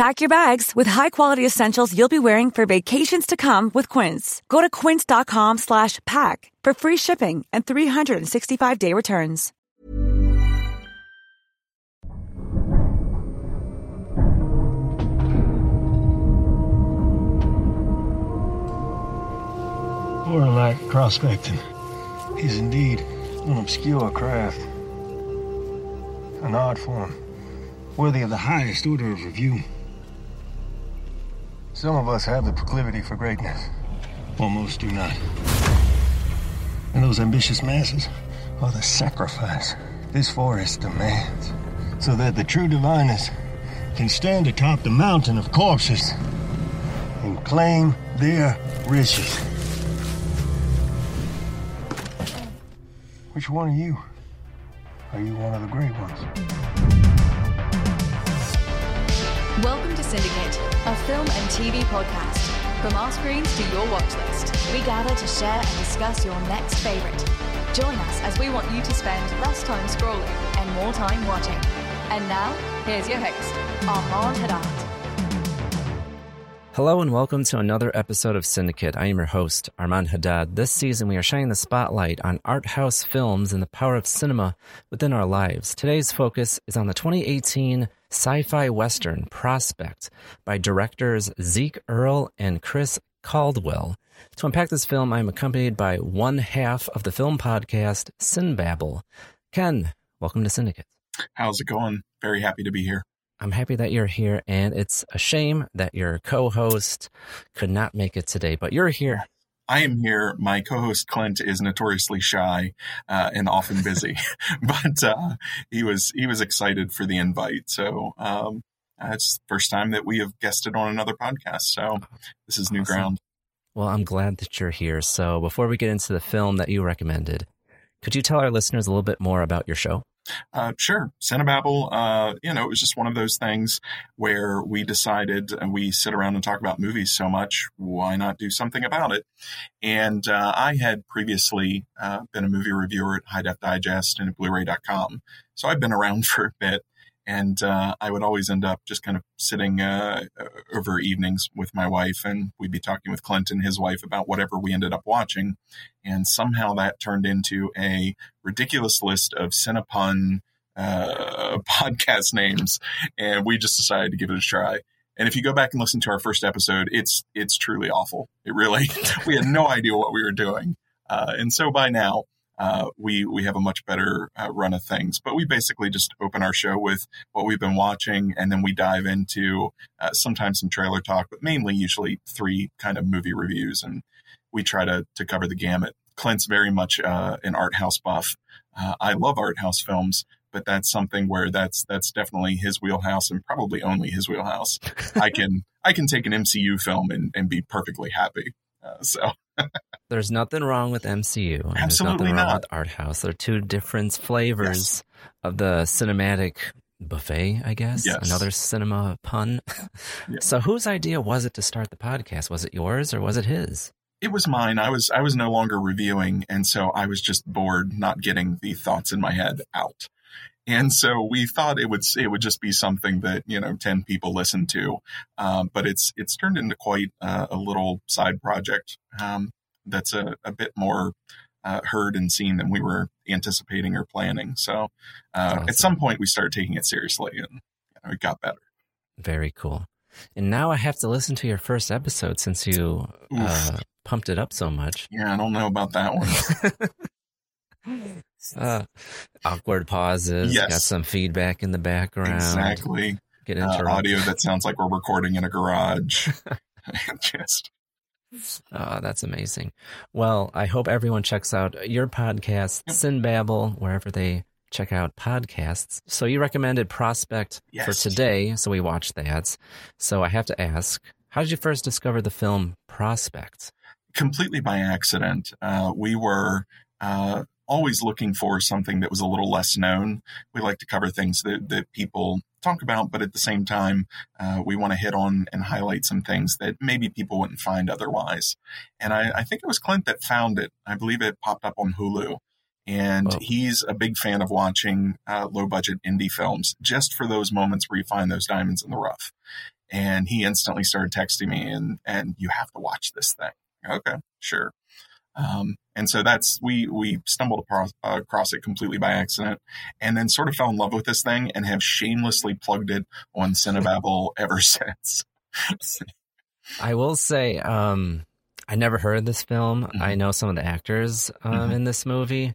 Pack your bags with high-quality essentials you'll be wearing for vacations to come with Quince. Go to quince.com slash pack for free shipping and 365-day returns. Warlike prospecting is indeed an obscure craft. An art form worthy of the highest order of review. Some of us have the proclivity for greatness, while most do not. And those ambitious masses are the sacrifice this forest demands, so that the true diviners can stand atop the mountain of corpses and claim their riches. Which one are you? Are you one of the great ones? Welcome to Syndicate, a film and TV podcast. From our screens to your watch list, we gather to share and discuss your next favourite. Join us as we want you to spend less time scrolling and more time watching. And now, here's your host, Armand Haddad. Hello and welcome to another episode of Syndicate. I am your host, Armand Haddad. This season, we are shining the spotlight on art house films and the power of cinema within our lives. Today's focus is on the 2018 sci fi western Prospect by directors Zeek Earl and Chris Caldwell. To unpack this film, I am accompanied by one half of the film podcast, Cinebabble. Ken, welcome to Syndicate. How's it going? Very happy to be here. I'm happy that you're here, and it's a shame that your co host could not make it today, but you're here. I am here. My co-host Clint is notoriously shy uh, and often busy, but uh, he was he was excited for the invite. So um, it's the first time that we have guested on another podcast. So this is new ground. Well, I'm glad that you're here. So before we get into the film that you recommended, could you tell our listeners a little bit more about your show? Uh, sure. Cinebabble, uh, you know, it was just one of those things where we decided and we sit around and talk about movies so much. Why not do something about it? And uh, I had previously uh, been a movie reviewer at High Def Digest and at Blu-ray.com. So I've been around for a bit. And uh, I would always end up just kind of sitting uh, over evenings with my wife, and we'd be talking with Clint and his wife about whatever we ended up watching. And somehow that turned into a ridiculous list of Cinepun uh, podcast names, and we just decided to give it a try. And if you go back and listen to our first episode, it's it's truly awful. It really we had no idea what we were doing, uh, and so by now uh, we we have a much better uh, run of things. But we basically just open our show with what we've been watching, and then we dive into uh, sometimes some trailer talk, but mainly usually three kind of movie reviews, and we try to to cover the gamut. Clint's very much uh, an art house buff. Uh, I love art house films, but that's something where that's that's definitely his wheelhouse and probably only his wheelhouse. I can I can take an MCU film and, and be perfectly happy. Uh, so There's nothing wrong with MCU. and There's Absolutely nothing wrong not. with art house. They're two different flavors of the cinematic buffet, I guess. Yes. Another cinema pun. Yeah. So whose idea was it to start the podcast? Was it yours or was it his? it was mine. I was I was no longer reviewing, and so I was just bored, not getting the thoughts in my head out. And so we thought it would it would just be something that you know ten people listen to, um, but it's it's turned into quite uh, a little side project um, that's a, a bit more uh, heard and seen than we were anticipating or planning. So uh, awesome. at some point we started taking it seriously, and you know, it got better. Very cool. And now I have to listen to your first episode since you uh, pumped it up so much. Yeah, I don't know about that one. uh, awkward pauses. Yes. Got some feedback in the background. Exactly. Get uh, audio that sounds like we're recording in a garage. Just. Oh, that's amazing. Well, I hope everyone checks out your podcast, yep. Cinebabble, wherever they check out podcasts. So you recommended Prospect yes. for today, so we watched that. So I have to ask, how did you first discover the film Prospect? Completely by accident. Uh, we were uh, always looking for something that was a little less known. We like to cover things that, that people talk about, but at the same time, uh, we want to hit on and highlight some things that maybe people wouldn't find otherwise. And I, I think it was Clint that found it. I believe it popped up on Hulu and oh. he's a big fan of watching uh, low budget indie films just for those moments where you find those diamonds in the rough. And he instantly started texting me and and you have to watch this thing. Okay, sure. Um, and so that's we we stumbled across, uh, across it completely by accident, and then sort of fell in love with this thing and have shamelessly plugged it on Cinebabble ever since. I will say, um, I never heard this film. Mm-hmm. I know some of the actors um, mm-hmm. in this movie,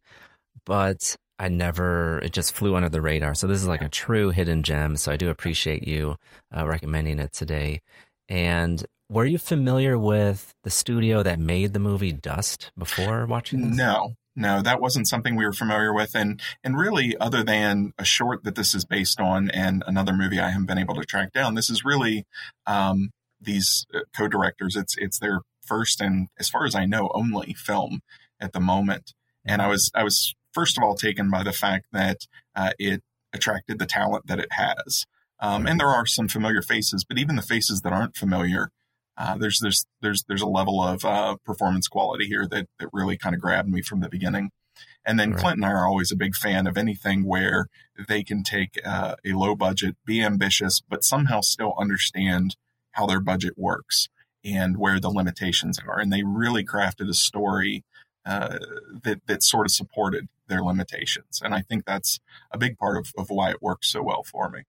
but I never, it just flew under the radar. So this is like a true hidden gem. So I do appreciate you uh, recommending it today. And were you familiar with the studio that made the movie Dust before watching this? No, no, that wasn't something we were familiar with. And, and really, other than a short that this is based on and another movie I haven't been able to track down, this is really um, these uh, co-directors. It's, it's their first and as far as I know, only film at the moment. And I was I was first of all taken by the fact that uh, it attracted the talent that it has. Um, and there are some familiar faces, but even the faces that aren't familiar, uh, there's there's there's there's a level of uh, performance quality here that that really kind of grabbed me from the beginning. And then right. Clint and I are always a big fan of anything where they can take uh, a low budget, be ambitious, but somehow still understand how their budget works and where the limitations are. And they really crafted a story uh, that that sort of supported their limitations. And I think that's a big part of, of why it works so well for me.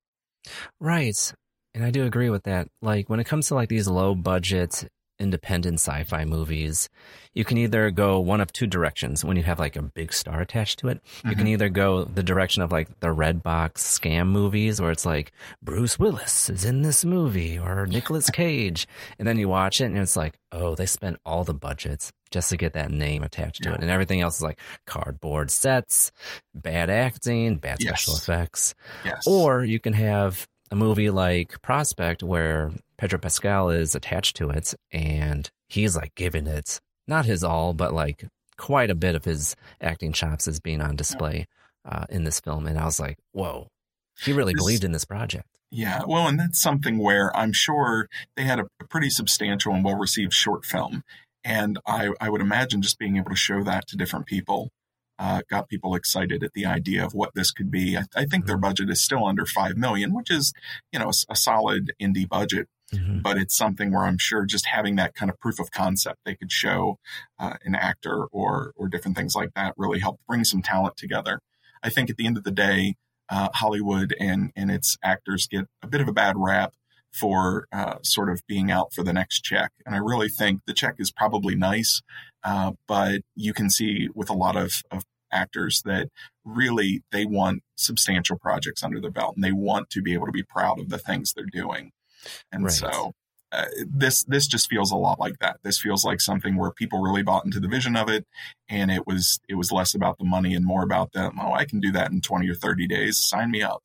Right. And I do agree with that. Like when it comes to like these low budget independent sci-fi movies, you can either go one of two directions when you have like a big star attached to it. Mm-hmm. You can mm-hmm. either go the direction of like the Redbox scam movies where it's like Bruce Willis is in this movie or Nicolas Cage. and then you watch it and it's like, oh, they spent all the budgets just to get that name attached to yeah. it. And everything else is like cardboard sets, bad acting, bad special effects. Yes. Or you can have a movie like Prospect where Pedro Pascal is attached to it and he's like giving it not his all, but like quite a bit of his acting chops is being on display uh, in this film. And I was like, whoa, he really this, believed in this project. Yeah, well, and that's something where I'm sure they had a, a pretty substantial and well received short film. And I, I would imagine just being able to show that to different people uh, got people excited at the idea of what this could be. I, I think their mm-hmm. budget is still under five million, which is, you know, a, a solid indie budget. Mm-hmm. But it's something where I'm sure just having that kind of proof of concept they could show uh, an actor or or different things like that really helped bring some talent together. I think at the end of the day, uh, Hollywood and and its actors get a bit of a bad rap for uh, sort of being out for the next check. And I really think the check is probably nice, uh, but you can see with a lot of, of actors that really they want substantial projects under their belt and they want to be able to be proud of the things they're doing. And right. so uh, this this just feels a lot like that. This feels like something where people really bought into the vision of it, and it was it was less about the money and more about them. Oh, I can do that in twenty or thirty days. Sign me up.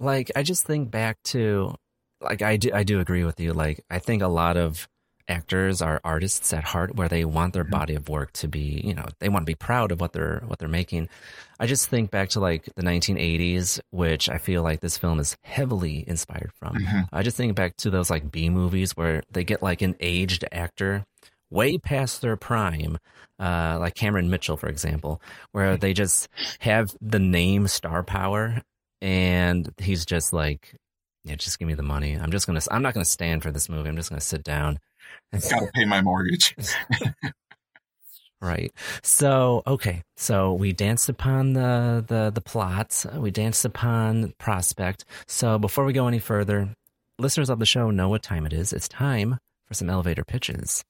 like I just think back to like I do I do agree with you. Like I think a lot of actors are artists at heart where they want their body of work to be you know they want to be proud of what they're what they're making. I just think back to like the 1980s which i feel like this film is heavily inspired from. Mm-hmm. i just think back to those like b movies where they get like an aged actor way past their prime uh, like cameron mitchell for example where they just have the name star power and he's just like yeah just give me the money. I'm just gonna i'm not gonna stand for this movie. I'm just gonna sit down Got to pay my mortgage. Right. So, okay. So we danced upon the the the plot. We danced upon prospect. So before we go any further, listeners of the show know what time it is. It's time for some elevator pitches.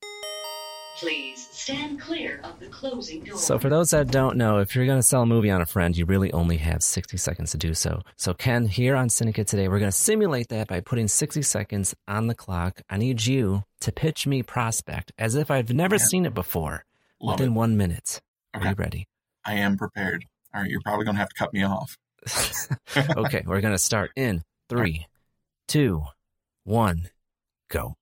Please stand clear of the closing door. So for those that don't know, if you're going to sell a movie on a friend, you really only have 60 seconds to do so. So Ken, here on Syndicate today, we're going to simulate that by putting 60 seconds on the clock. I need you to pitch me prospect as if I've never seen it before Love within it. one minute. Okay. Are you ready? I am prepared. All right, you're probably going to have to cut me off. okay, we're going to start in three, two, one, go.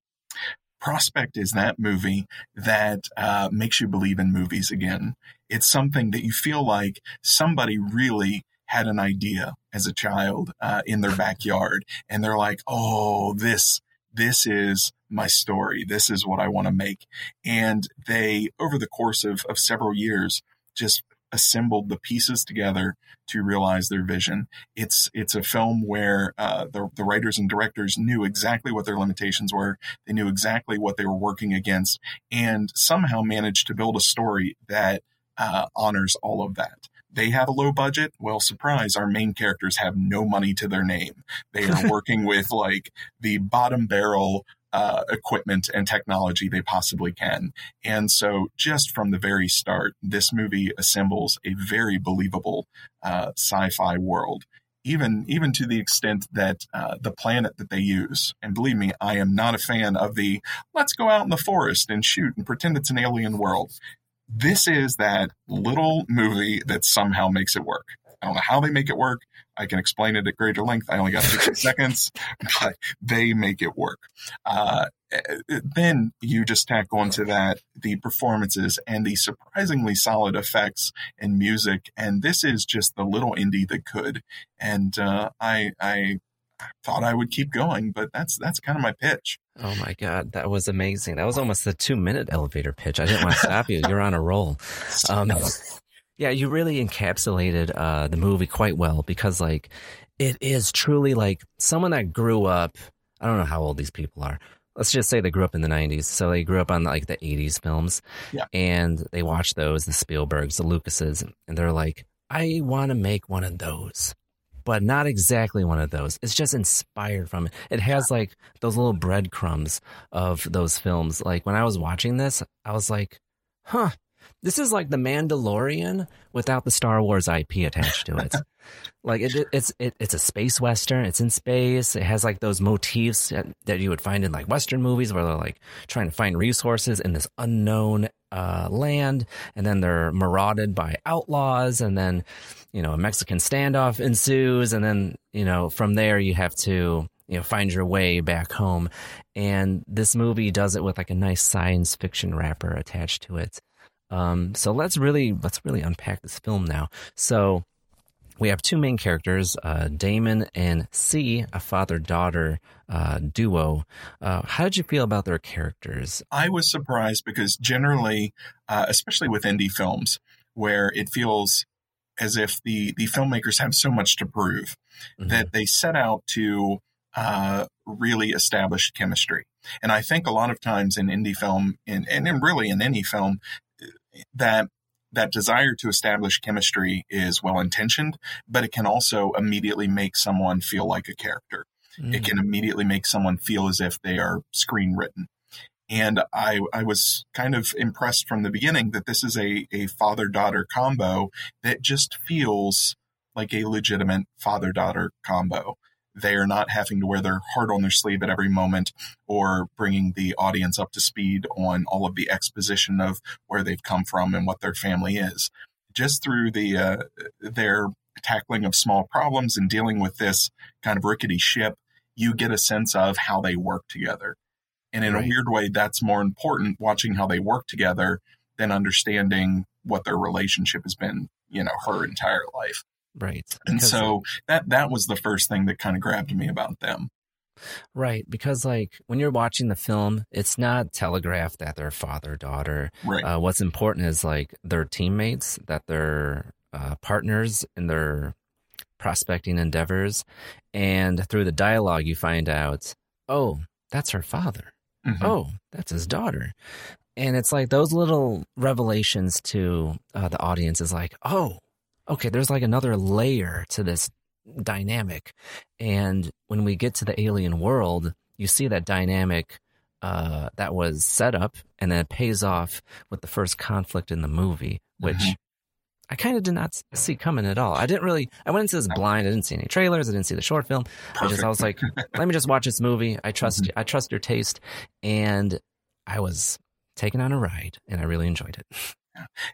Prospect is that movie that uh, makes you believe in movies again. It's something that you feel like somebody really had an idea as a child uh, in their backyard, and they're like, "Oh, this this is my story. This is what I want to make." And they, over the course of of several years, just assembled the pieces together to realize their vision. It's it's a film where uh, the the writers and directors knew exactly what their limitations were. They knew exactly what they were working against, and somehow managed to build a story that uh, honors all of that. They have a low budget. Well, surprise, our main characters have no money to their name. They are working with like the bottom barrel uh, equipment and technology they possibly can. And so, just from the very start, this movie assembles a very believable uh, sci-fi world. Even even to the extent that uh, the planet that they use, and believe me, I am not a fan of the let's go out in the forest and shoot and pretend it's an alien world. This is that little movie that somehow makes it work. I don't know how they make it work. I can explain it at greater length. I only got 60 seconds, but they make it work. Uh, then you just tack onto that the performances and the surprisingly solid effects and music. And this is just the little indie that could. And uh, I, I thought I would keep going, but that's that's kind of my pitch. Oh my God, that was amazing. That was almost a two minute elevator pitch. I didn't want to stop you. You're on a roll. Um, yeah, you really encapsulated uh, the movie quite well because, like, it is truly like someone that grew up. I don't know how old these people are. Let's just say they grew up in the 90s. So they grew up on like the 80s films. Yeah. And they watched those, the Spielbergs, the Lucases, and they're like, I want to make one of those but not exactly one of those. It's just inspired from it. It has like those little breadcrumbs of those films. Like when I was watching this, I was like, huh, this is like the Mandalorian without the Star Wars IP attached to it. like it, it's it, it's a space western. It's in space. It has like those motifs that, that you would find in like western movies where they're like trying to find resources in this unknown uh, land, and then they're marauded by outlaws, and then you know a Mexican standoff ensues, and then you know from there you have to you know find your way back home, and this movie does it with like a nice science fiction wrapper attached to it. Um, so let's really let's really unpack this film now. So we have two main characters, uh, Damon and Cee, a father daughter uh, duo. Uh, how did you feel about their characters? I was surprised because generally, uh, especially with indie films, where it feels as if the the filmmakers have so much to prove Mm-hmm. that they set out to uh, really establish chemistry. And I think a lot of times in indie film, in, and in really in any film, that that desire to establish chemistry is well intentioned, but it can also immediately make someone feel like a character. Mm-hmm. It can immediately make someone feel as if they are screen written. And I, I was kind of impressed from the beginning that this is a, a father daughter combo that just feels like a legitimate father daughter combo. They are not having to wear their heart on their sleeve at every moment or bringing the audience up to speed on all of the exposition of where they've come from and what their family is. Just through the uh, their tackling of small problems and dealing with this kind of rickety ship, you get a sense of how they work together. And in Right. a weird way, that's more important watching how they work together than understanding what their relationship has been, you know, her entire life. Right. And Because- so that that was the first thing that kind of grabbed me about them. Right, because like when you're watching the film, it's not telegraphed that they're father daughter. Right. Uh, what's important is like their teammates, that they're uh, partners in their prospecting endeavors, and through the dialogue, you find out, oh, that's her father. Mhm. Oh, that's his daughter. And it's like those little revelations to uh, the audience is like, oh, okay, there's like another layer to this dynamic. And when we get to the alien world, you see that dynamic uh, that was set up and then it pays off with the first conflict in the movie, which Mhm. I kind of did not see coming at all. I didn't really, I went into this blind. I didn't see any trailers. I didn't see the short film. I just, I was like, let me just watch this movie. I trust, I trust your taste. And I was taken on a ride and I really enjoyed it.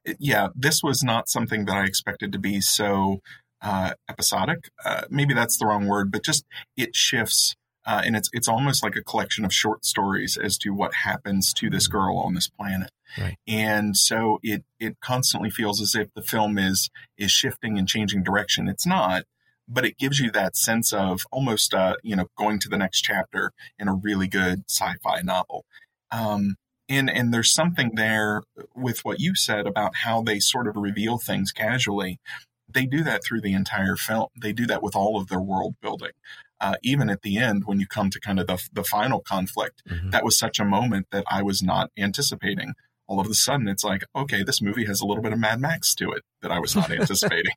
It- yeah, this was not something that I expected to be so uh, episodic. Uh, maybe that's the wrong word, but just it shifts, uh, and it's it's almost like a collection of short stories as to what happens to this girl on this planet. Right. And so it it constantly feels as if the film is is shifting and changing direction. It's not, but it gives you that sense of almost uh, you know going to the next chapter in a really good sci-fi novel. Um, and and there's something there with what you said about how they sort of reveal things casually. They do that through the entire film. They do that with all of their world building. Uh, even at the end, when you come to kind of the the final conflict, Mhm. that was such a moment that I was not anticipating. All of a sudden, it's like, okay, this movie has a little bit of Mad Max to it that I was not anticipating,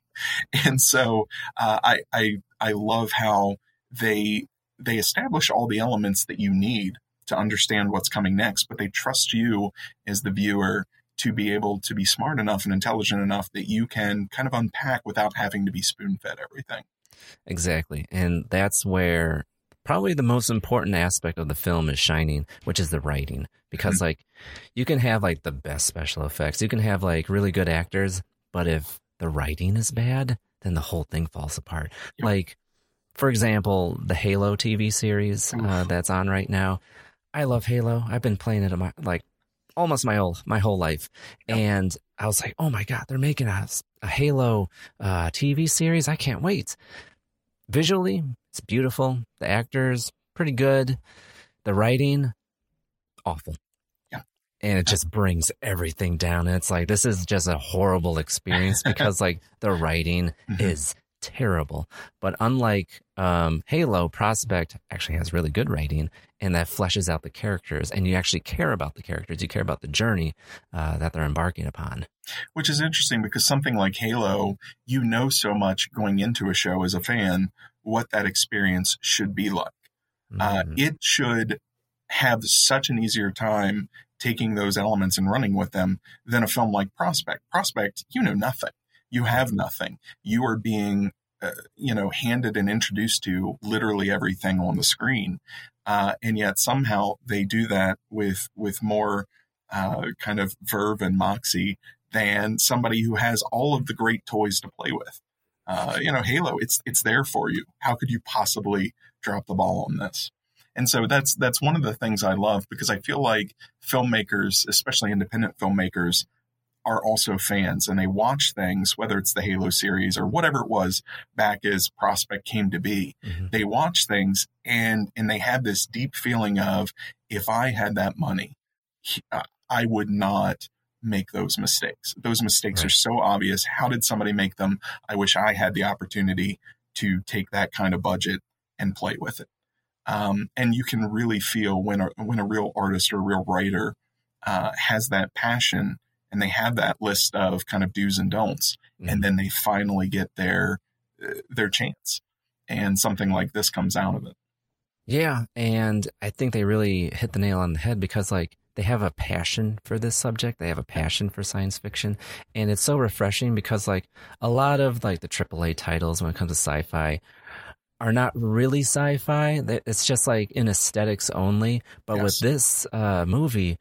and so uh, I I I love how they they establish all the elements that you need to understand what's coming next, but they trust you as the viewer to be able to be smart enough and intelligent enough that you can kind of unpack without having to be spoon fed everything. Exactly. And that's where probably the most important aspect of the film is shining, which is the writing. Because Mm-hmm. like you can have like the best special effects, you can have like really good actors, but if the writing is bad, then the whole thing falls apart. Yep. Like for example, the Halo TV series uh, that's on right now. I love Halo. I've been playing it my, like almost my whole my whole life, Yep. and I was like, oh my god, they're making a, a Halo uh, TV series. I can't wait visually it's beautiful the actors pretty good the writing awful Yeah. and it just brings everything down and it's like this is just a horrible experience because like the writing Mhm. is terrible but unlike um halo prospect actually has really good writing and that fleshes out the characters and you actually care about the characters you care about the journey uh, that they're embarking upon Which is interesting because something like Halo, you know so much going into a show as a fan what that experience should be like. Uh, Mhm. it should have such an easier time taking those elements and running with them than a film like Prospect. Prospect, you know nothing. You have nothing. You are being, uh, you know, handed and introduced to literally everything on the screen, uh, and yet somehow they do that with with more uh, kind of verve and moxie than somebody who has all of the great toys to play with. Uh, you know, Halo, it's it's there for you. How could you possibly drop the ball on this? And so that's that's one of the things I love because I feel like filmmakers, especially independent filmmakers, are also fans and they watch things, whether it's the Halo series or whatever it was back as Prospect came to be. Mhm. They watch things and and they have this deep feeling of if I had that money, uh, I would not make those mistakes. Those mistakes are so obvious. How did somebody make them? I wish I had the opportunity to take that kind of budget and play with it. Um, and you can really feel when a, when a real artist or a real writer uh, has that passion and they have that list of kind of do's and don'ts, and then they finally get their their chance, and something like this comes out of it. Yeah, and I think they really hit the nail on the head because like they have a passion for this subject. They have a passion for science fiction, and it's so refreshing because like a lot of like the AAA titles when it comes to sci-fi are not really sci-fi. It's just like in aesthetics only. But with this uh, movie,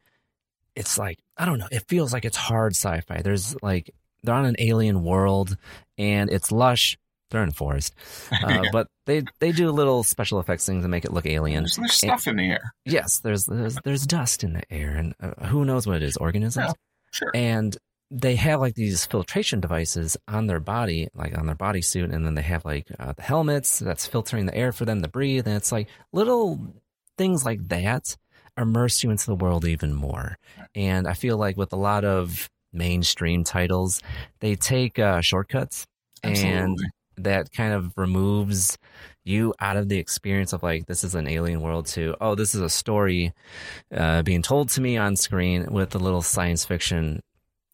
it's like I don't know. It feels like it's hard sci-fi. There's like they're on an alien world, and it's lush. they're in a forest, uh, but they they do little special effects things to make it look alien. There's, there's stuff in the air. Yes, there's there's there's dust in the air, and uh, who knows what it is? Organisms. Yeah, sure. And they have like these filtration devices on their body, like on their bodysuit, and then they have like uh, the helmets that's filtering the air for them to breathe, and it's like little things like that immerse you into the world even more. And I feel like with a lot of mainstream titles, they take uh, shortcuts and that kind of removes you out of the experience of like this is an alien world to oh this is a story uh, being told to me on screen with a little science fiction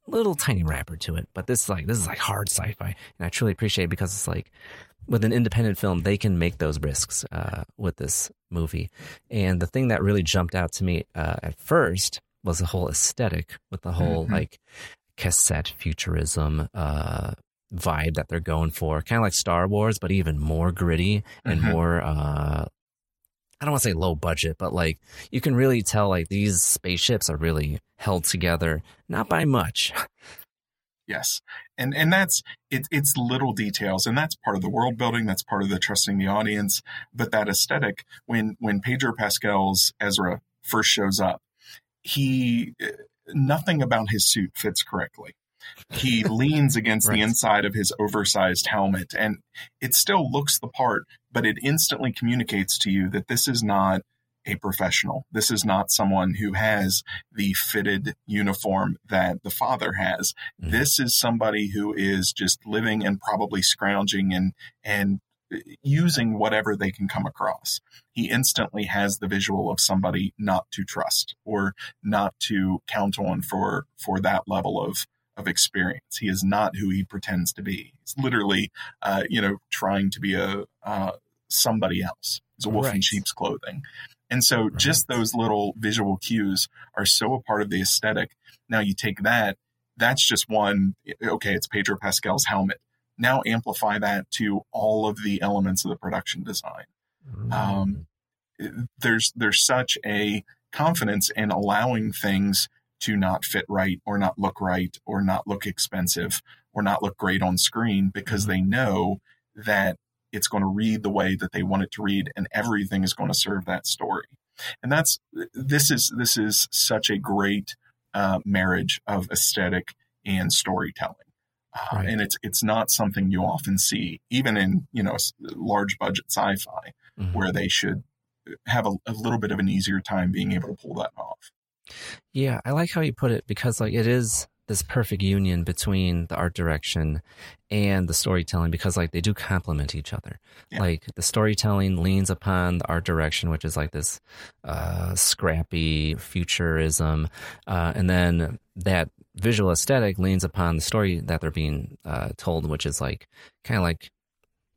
little tiny wrapper to it. But this is like this is like hard sci-fi and i truly appreciate it because it's like with an independent film they can make those risks uh, with this movie and the thing that really jumped out to me uh, at first was the whole aesthetic with the whole Mhm. like cassette futurism uh vibe that they're going for kind of like star wars but even more gritty and Mhm. more uh i don't want to say low budget but like you can really tell like these spaceships are really held together not by much Yes. And and that's it, it's little details and that's part of the world building, that's part of the trusting the audience, but that aesthetic when when Pedro Pascal's Ezra first shows up, he eh, nothing about his suit fits correctly. He leans against Right. the inside of his oversized helmet and it still looks the part, but it instantly communicates to you that this is not a professional. This is not someone who has the fitted uniform that the father has. Mhm. This is somebody who is just living and probably scrounging and and using whatever they can come across. He instantly has the visual of somebody not to trust or not to count on for for that level of of experience. He is not who he pretends to be. He's literally, uh, you know, trying to be a uh, somebody else. He's a wolf in sheep's clothing. And so just those little visual cues are so a part of the aesthetic. Now you take that, that's just one, eh, okay, it's Pedro Pascal's helmet. Now amplify that to all of the elements of the production design. Um, mm. eh, there's there's such a confidence in allowing things to not fit right or not look right or not look expensive or not look great on screen because mm-hmm. they know that it's going to read the way that they want it to read and everything is going to serve that story and that's this is this is such a great uh, marriage of aesthetic and storytelling uh, Right. and it's it's not something you often see even in you know large budget sci-fi Mhm. where they should have a, a little bit of an easier time being able to pull that off Yeah, I like how you put it because like it is this perfect union between the art direction and the storytelling because like they do complement each other. Yeah. Like the storytelling leans upon the art direction, which is like this uh, scrappy futurism, uh, and then that visual aesthetic leans upon the story that they're being uh, told, which is like kind of like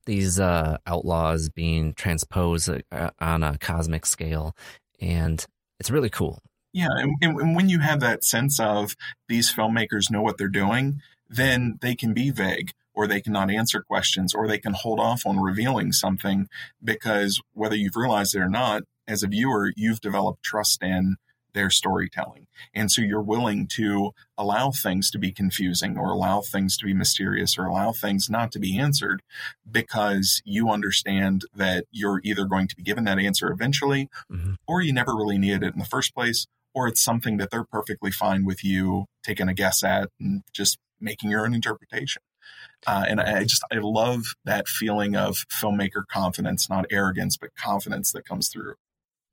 these uh, outlaws being transposed uh, on a cosmic scale, and it's really cool. Yeah, and, and, when you have that sense of these filmmakers know what they're doing, then they can be vague or they cannot answer questions or they can hold off on revealing something because whether you've realized it or not, as a viewer, you've developed trust in their storytelling. And so you're willing to allow things to be confusing or allow things to be mysterious or allow things not to be answered because you understand that you're either going to be given that answer eventually Mhm. or you never really needed it in the first place, or it's something that they're perfectly fine with you taking a guess at and just making your own interpretation. Uh, and I just I love that feeling of filmmaker confidence, not arrogance, but confidence that comes through.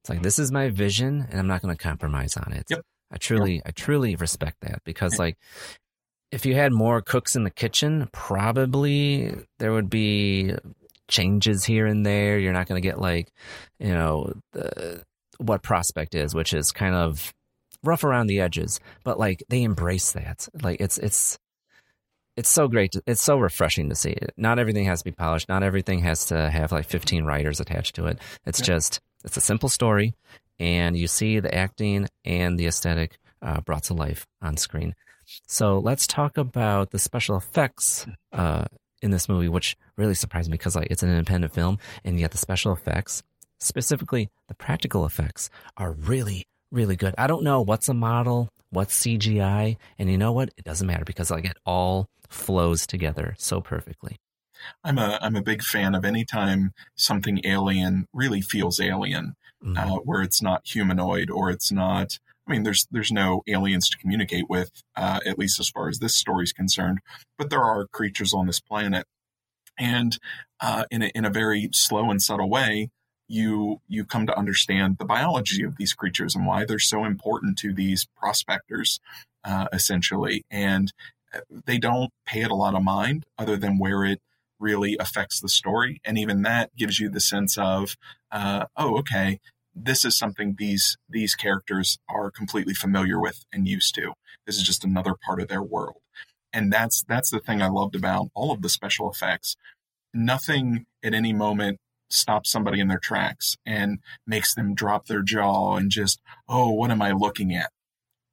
It's like this is my vision, and I'm not going to compromise on it. Yep. I truly, I truly respect that because, like, if you had more cooks in the kitchen, probably there would be changes here and there. You're not going to get like, you know, the, what prospect is, which is kind of rough around the edges, but like they embrace that. Like it's it's it's so great. To, it's so refreshing to see it. Not everything has to be polished. Not everything has to have like 15 writers attached to it. It's Yeah. just it's a simple story, and you see the acting and the aesthetic uh, brought to life on screen. So let's talk about the special effects uh, in this movie, which really surprised me because like it's an independent film, and yet the special effects, specifically the practical effects, are really really good. I don't know what's a model, what's CGI, and you know what? It doesn't matter because like it all flows together so perfectly. I'm a I'm a big fan of anytime something alien really feels alien, mm-hmm. uh, where it's not humanoid or it's not. I mean, there's there's no aliens to communicate with, uh, at least as far as this story is concerned. But there are creatures on this planet, and uh, in a, in a very slow and subtle way, you you come to understand the biology of these creatures and why they're so important to these prospectors, uh, essentially. And uh, they don't pay it a lot of mind, other than where it really affects the story. And even that gives you the sense of, uh, oh, okay, this is something these these characters are completely familiar with and used to. This is just another part of their world. And that's that's the thing I loved about all of the special effects. Nothing at any moment stops somebody in their tracks and makes them drop their jaw and just, oh, what am I looking at?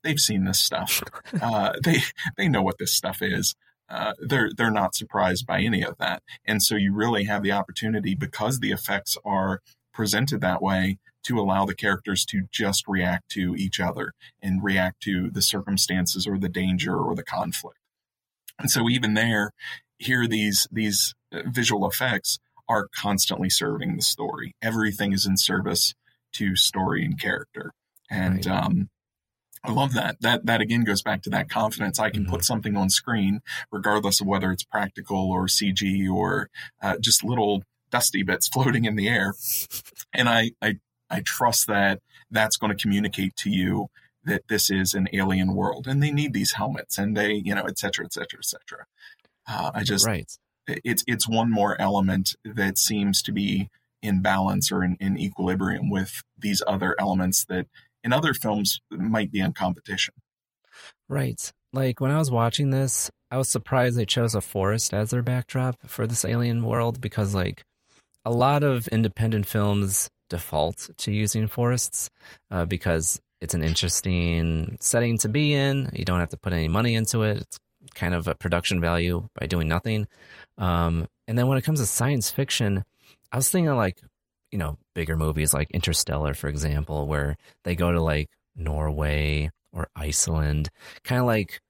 They've seen this stuff. Uh, they they know what this stuff is uh, they're they're not surprised by any of that, and so you really have the opportunity because the effects are presented that way to allow the characters to just react to each other and react to the circumstances or the danger or the conflict. And so even there, here these these uh, visual effects are constantly serving the story. Everything is in service to story and character. And right. um, I love that. That that again goes back to that confidence. I can mm-hmm. put something on screen, regardless of whether it's practical or CG or uh, just little dusty bits floating in the air, and I I I trust that that's going to communicate to you that this is an alien world, and they need these helmets, and they you know et cetera et cetera et cetera. Uh, I just right. It's it's one more element that seems to be in balance or in, in equilibrium with these other elements that in other films might be in competition. Right. Like when I was watching this, I was surprised they chose a forest as their backdrop for this alien world because, like, a lot of independent films default to using forests uh, because it's an interesting setting to be in. You don't have to put any money into it. It's kind of a production value by doing nothing. Um, and then when it comes to science fiction, I was thinking like you know, bigger movies like Interstellar, for example, where they go to like Norway or Iceland, kind of like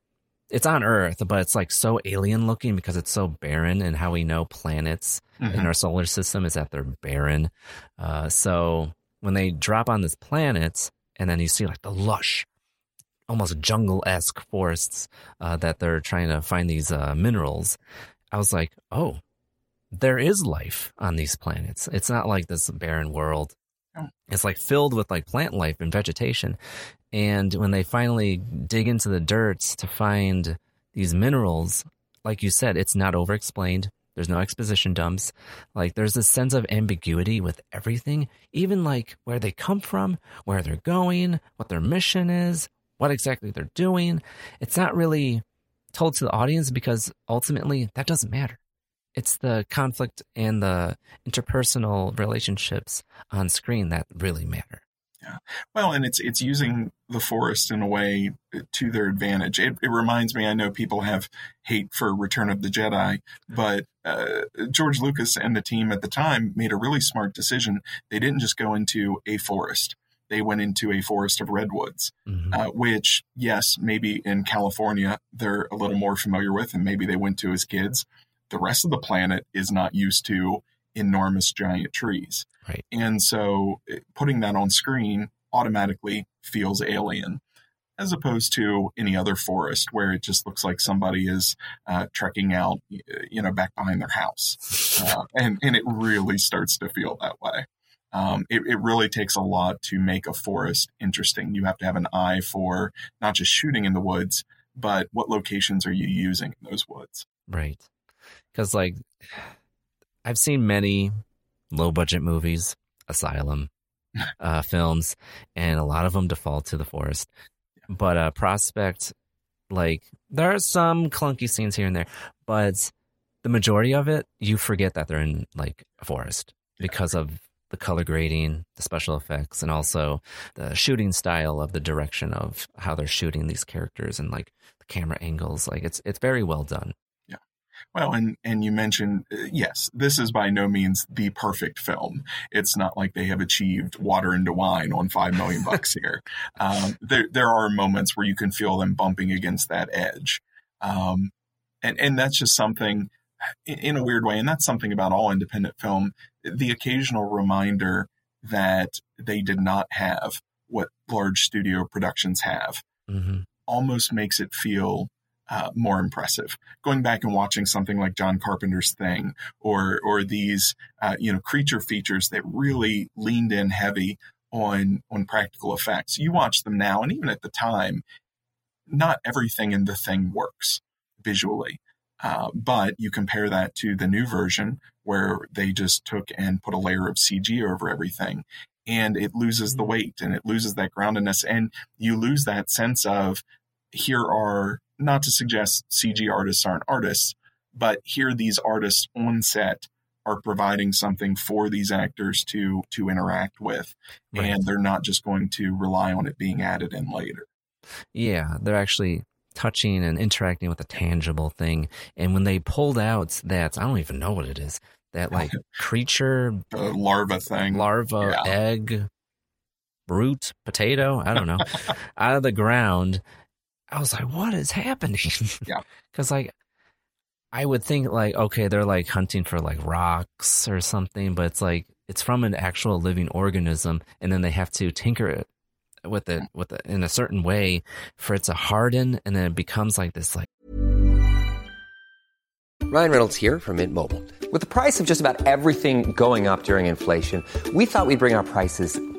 it's on Earth, but it's like so alien looking because it's so barren. And how we know planets mm-hmm. in our solar system is that they're barren. Uh, so when they drop on this planet, and then you see like the lush, almost jungle esque forests uh, that they're trying to find these uh, minerals, I was like, oh, there is life on these planets. It's not like this barren world. Oh. It's like filled with like plant life and vegetation. And when they finally dig into the dirt to find these minerals, like you said, it's not over explained. There's no exposition dumps. Like there's this sense of ambiguity with everything, even like where they come from, where they're going, what their mission is, what exactly they're doing. It's not really told to the audience because ultimately that doesn't matter it's the conflict and the interpersonal relationships on screen that really matter. Yeah. Well, and it's it's using the forest in a way to their advantage. It, it reminds me. I know people have hate for Return of the Jedi, but uh, George Lucas and the team at the time made a really smart decision. They didn't just go into a forest; they went into a forest of redwoods, mm-hmm. uh, which, yes, maybe in California they're a little more familiar with, and maybe they went to as kids the rest of the planet is not used to enormous giant trees. Right. And so putting that on screen automatically feels alien as opposed to any other forest where it just looks like somebody is uh, trekking out, you know, back behind their house. Uh, and, and it really starts to feel that way. Um, it, it really takes a lot to make a forest interesting. You have to have an eye for not just shooting in the woods, but what locations are you using in those woods? Right because like I've seen many low budget movies, asylum uh, films, and a lot of them default to the forest. But uh, Prospect, like there are some clunky scenes here and there, but the majority of it, you forget that they're in like a forest because of the color grading, the special effects, and also the shooting style of the direction of how they're shooting these characters and like the camera angles. Like it's it's very well done. Yeah. Well, and and you mentioned uh, yes, this is by no means the perfect film. It's not like they have achieved water into wine on five million bucks here. Um, there there are moments where you can feel them bumping against that edge, um, and and that's just something. In, a weird way, and that's something about all independent film, the occasional reminder that they did not have what large studio productions have Mm-hmm. almost makes it feel uh, more impressive. Going back and watching something like John Carpenter's Thing, or or these uh, you know creature features that really leaned in heavy on on practical effects. You watch them now, and even at the time, not everything in the thing works visually. Uh, but you compare that to the new version where they just took and put a layer of CG over everything and it loses the weight and it loses that groundedness and you lose that sense of here are not to suggest CG artists aren't artists, but here these artists on set are providing something for these actors to to interact with Right. and they're not just going to rely on it being added in later. Yeah, they're actually touching and interacting with a tangible thing. And when they pulled out that, I don't even know what it is, that like creature, larva thing. larva, Yeah. egg, root, potato, I don't know, out of the ground, I was like, what is happening? Yeah. Because like, I would think like, okay, they're like hunting for like rocks or something, but it's like, it's from an actual living organism, and then they have to tinker it with it with it in a certain way for it to harden, and then it becomes like this like Ryan Reynolds here from Mint Mobile. With the price of just about everything going up during inflation, we thought we'd bring our prices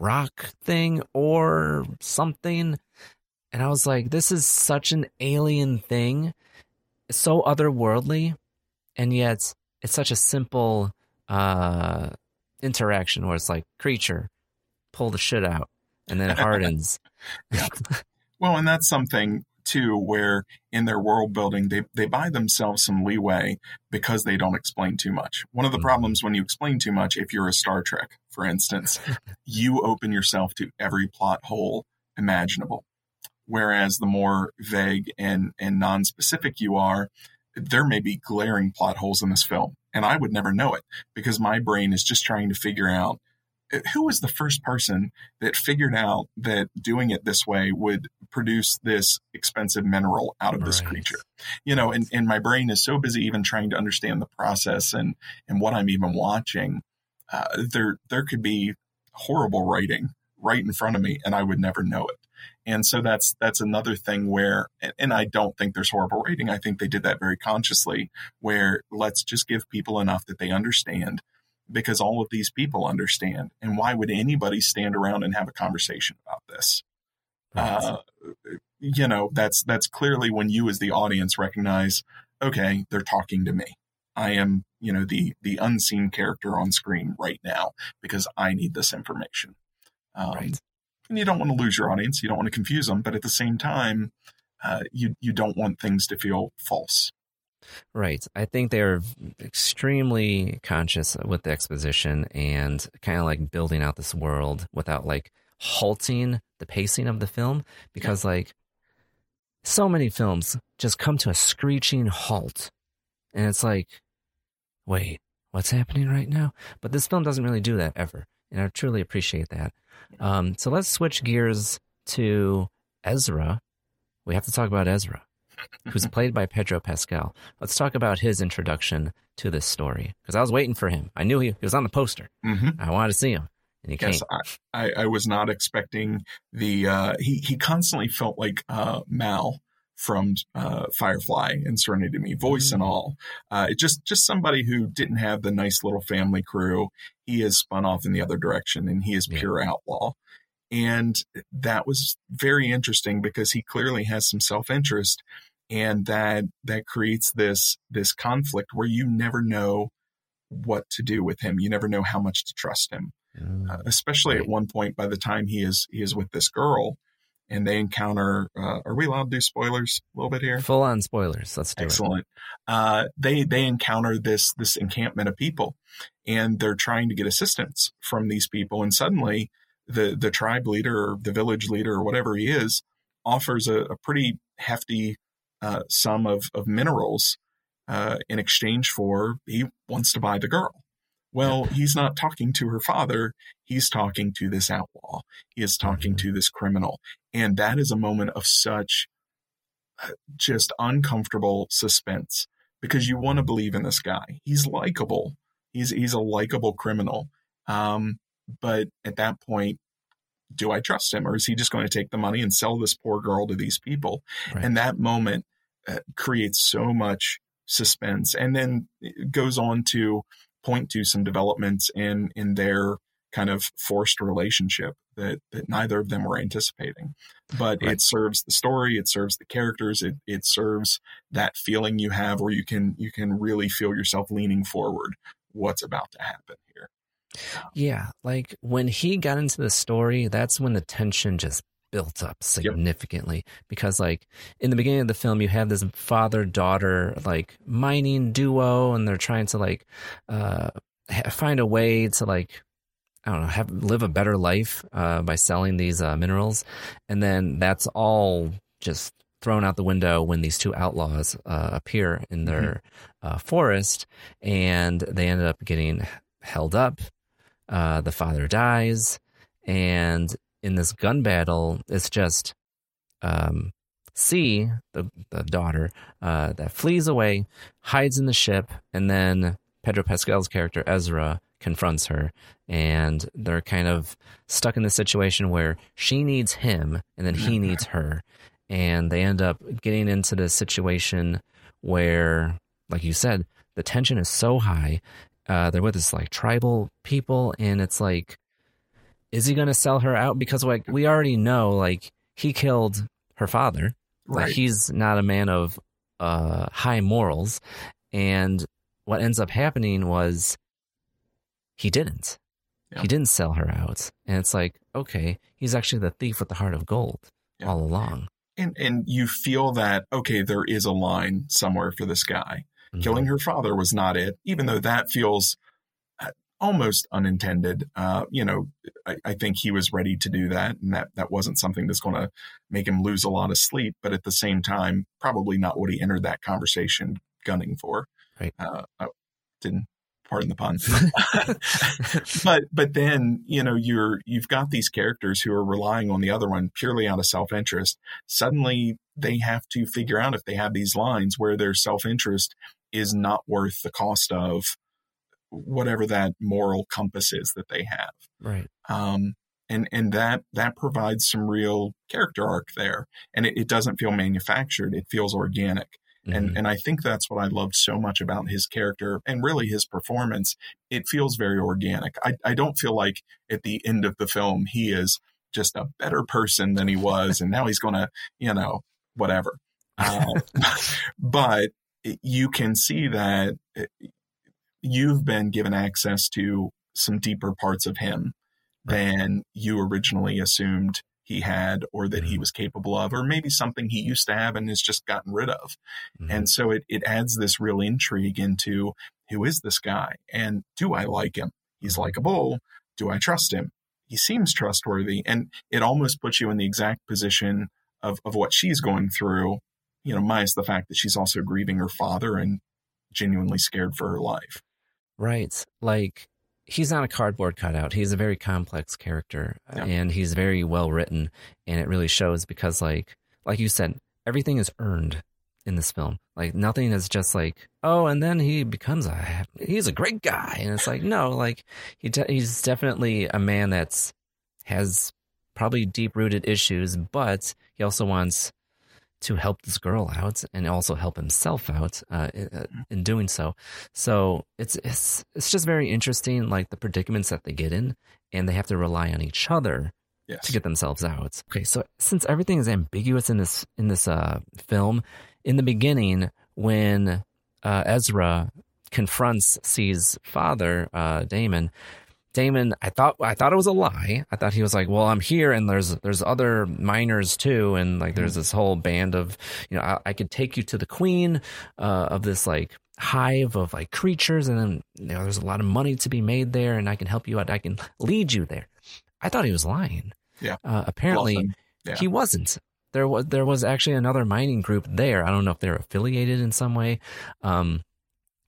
Rock thing or something. And I was like, this is such an alien thing. It's so otherworldly, and yet it's such a simple uh interaction where it's like creature, pull the shit out, and then it hardens. Well, and that's something too where in their world building they, they buy themselves some leeway because they don't explain too much. One of the Mhm. problems when you explain too much, if you're a Star Trek, for instance, you open yourself to every plot hole imaginable. Whereas the more vague and, and non-specific you are, there may be glaring plot holes in this film. And I would never know it because my brain is just trying to figure out uh, who was the first person that figured out that doing it this way would produce this expensive mineral out of this creature you know and, and my brain is so busy even trying to understand the process and and what i'm even watching uh, there there could be horrible writing right in front of me and i would never know it and so that's that's another thing where and- i don't think there's horrible writing i think they did that very consciously where let's just give people enough that they understand because all of these people understand. And why would anybody stand around and have a conversation about this? Uh, you know, that's that's clearly when you as the audience recognize, okay, they're talking to me. I am, you know, the the unseen character on screen right now because I need this information. Um, Right. And you don't want to lose your audience. You don't want to confuse them, but at the same time, uh, you you don't want things to feel false. Right. I think they're extremely conscious with the exposition and kind of like building out this world without like halting the pacing of the film because like so many films just come to a screeching halt and it's like wait what's happening right now but this film doesn't really do that ever and i truly appreciate that um, so let's switch gears to ezra we have to talk about ezra who's played by Pedro Pascal. Let's talk about his introduction to this story because I was waiting for him. I knew he, he was on the poster. Mm-hmm. I wanted to see him, and he Yes, came. I, I, I was not expecting the. Uh, he he constantly felt like uh, Mal from uh, Firefly and Serenity to Me, voice and all. Uh, just just somebody who didn't have the nice little family crew. He has spun off in the other direction, and he is pure outlaw. And that was very interesting because he clearly has some self interest, and that that creates this this conflict where you never know what to do with him. You never know how much to trust him, uh, especially at one point. By the time he is he is with this girl, and they encounter. Uh, are we allowed to do spoilers a little bit here? Full on spoilers. Let's do it. Excellent. Uh, they they encounter this this encampment of people, and they're trying to get assistance from these people, and suddenly the the tribe leader or the village leader or whatever he is offers a, a pretty hefty uh, sum of of minerals uh, in exchange for he wants to buy the girl. Well, he's not talking to her father. He's talking to this outlaw. He is talking to this criminal. And that is a moment of such uh, just uncomfortable suspense because you want to believe in this guy. He's likable. He's, he's a likable criminal. Um, but at that point, do I trust him or is he just going to take the money and sell this poor girl to these people? Right. And that moment uh, creates so much suspense and then it goes on to point to some developments in in their kind of forced relationship that that neither of them were anticipating. But Right. it serves the story it serves the characters it it serves that feeling you have where you can you can really feel yourself leaning forward. What's about to happen here? Yeah, like when he got into the story, that's when the tension just built up significantly because like in the beginning of the film you have this father daughter like mining duo and they're trying to like uh ha- find a way to like I don't know, have live a better life uh, by selling these uh, minerals, and then that's all just thrown out the window when these two outlaws uh, appear in their uh, forest, and they ended up getting held up. Uh, the father dies, and in this gun battle, it's just um, C, the, the daughter, uh, that flees away, hides in the ship, and then Pedro Pascal's character Ezra confronts her, and they're kind of stuck in this situation where she needs him, and then he needs her, and they end up getting into this situation where, like you said, the tension is so high. Uh, they're with this like tribal people, and it's like, is he going to sell her out? Because like we already know, like he killed her father. Like Right. he's not a man of uh, high morals, and what ends up happening was he didn't. Yeah. He didn't sell her out, and it's like, okay, he's actually the thief with the heart of gold Yeah. all along. and and you feel that okay there is a line somewhere for this guy Mhm. killing her father was not it even though that feels almost unintended. Uh, you know I, I think he was ready to do that and that that wasn't something that's going to make him lose a lot of sleep but at the same time probably not what he entered that conversation gunning for. Right. uh, I didn't pardon the pun. But but then you know you're you've got these characters who are relying on the other one purely out of self-interest. Suddenly they have to figure out if they have these lines where their self-interest is not worth the cost of whatever that moral compass is that they have Right. um, and and that that provides some real character arc there and it, it doesn't feel manufactured it feels organic and Mhm. and I think that's what I loved so much about his character and really his performance. It feels very organic. I, I don't feel like at the end of the film he is just a better person than he was, and now he's going to you know whatever. Uh, but you can see that you've been given access to some deeper parts of him than you originally assumed he had or that he was capable of, or maybe something he used to have and has just gotten rid of. Mhm. And so it, it adds this real intrigue into who is this guy and do I like him? He's likable. Do I trust him? He seems trustworthy. And it almost puts you in the exact position of, of what she's going through, you know, minus the fact that she's also grieving her father and genuinely scared for her life. Right. Like he's not a cardboard cutout. He's a very complex character Yeah. and he's very well written and it really shows because like like you said, everything is earned in this film. Like nothing is just like, oh, and then he becomes a he's a great guy and it's like no, like he de- he's definitely a man that's has probably deep rooted issues, but he also wants to help this girl out and also help himself out uh, in, in doing so. So it's it's it's just very interesting, like the predicaments that they get in, and they have to rely on each other Yes. to get themselves out. Okay, so since everything is ambiguous in this in this uh, film, in the beginning when uh, Ezra confronts C's father, uh, Damon, Damon, I thought I thought it was a lie. I thought he was like, "Well, I'm here, and there's there's other miners too, and like there's this whole band of, you know, I, I could take you to the queen uh, of this like hive of like creatures, and then you know there's a lot of money to be made there, and I can help you out. I can lead you there." I thought he was lying. Yeah. Uh, apparently, Yeah. he wasn't. There was there was actually another mining group there. I don't know if they're affiliated in some way, um,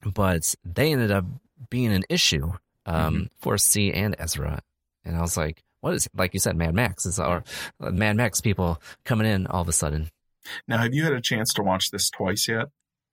but they ended up being an issue um, Mm-hmm. for C and Ezra. And I was like, "What is like you said, Mad Max? Is our Mad Max people coming in all of a sudden?" Now, have you had a chance to watch this twice yet?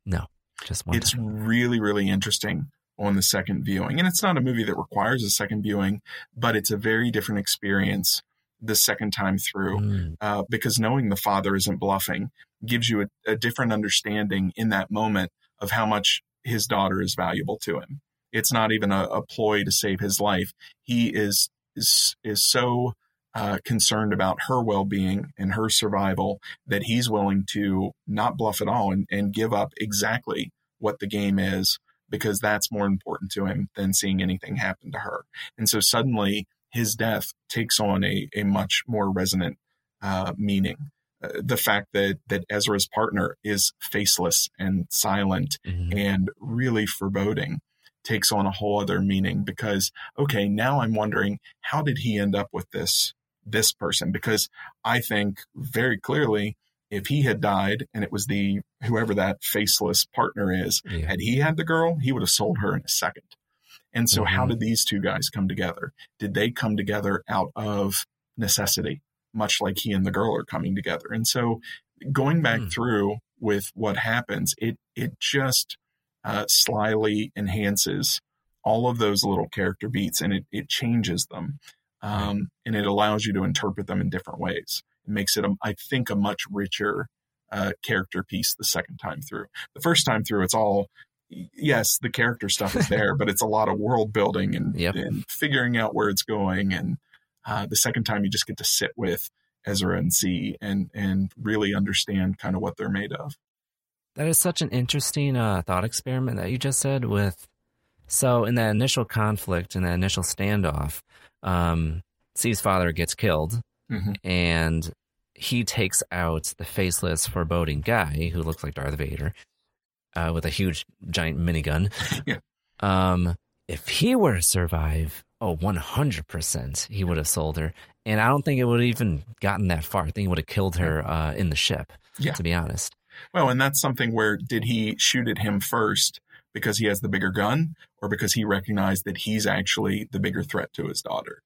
No, just one. it's time. really really interesting on the second viewing and it's not a movie that requires a second viewing but it's a very different experience the second time through Mm, uh, because knowing the father isn't bluffing gives you a, a different understanding in that moment of how much his daughter is valuable to him it's not even a, a ploy to save his life he is is is so uh, concerned about her well-being and her survival that he's willing to not bluff at all and, and give up exactly what the game is because that's more important to him than seeing anything happen to her. And so suddenly his death takes on a, a much more resonant uh, meaning. Uh, the fact that, that Ezra's partner is faceless and silent mhm. and really foreboding takes on a whole other meaning because, okay, now I'm wondering how did he end up with this, this person? Because I think very clearly if he had died and it was the whoever that faceless partner is, Yeah. had he had the girl, he would have sold her in a second. And so, how Mhm. did these two guys come together? Did they come together out of necessity, much like he and the girl are coming together? And so, going back Hmm. through with what happens, it it just uh, slyly enhances all of those little character beats, and it it changes them, um, and it allows you to interpret them in different ways. It makes it, a, I think, a much richer uh, character piece the second time through. The first time through, it's all yes, the character stuff is there, but it's a lot of world building and, Yep. and figuring out where it's going. And uh, the second time, you just get to sit with Ezra and see and and really understand kind of what they're made of. That is such an interesting uh, thought experiment that you just said. With so in that initial conflict, in that initial standoff, um, C's father gets killed, Mhm. and he takes out the faceless, foreboding guy who looks like Darth Vader uh, with a huge, giant minigun. Yeah. Um, if he were to survive, oh, 100%, he would have sold her. And I don't think it would have even gotten that far. I think it would have killed her uh, in the ship, Yeah. to be honest. Well, and that's something where did he shoot at him first because he has the bigger gun, or because he recognized that he's actually the bigger threat to his daughter?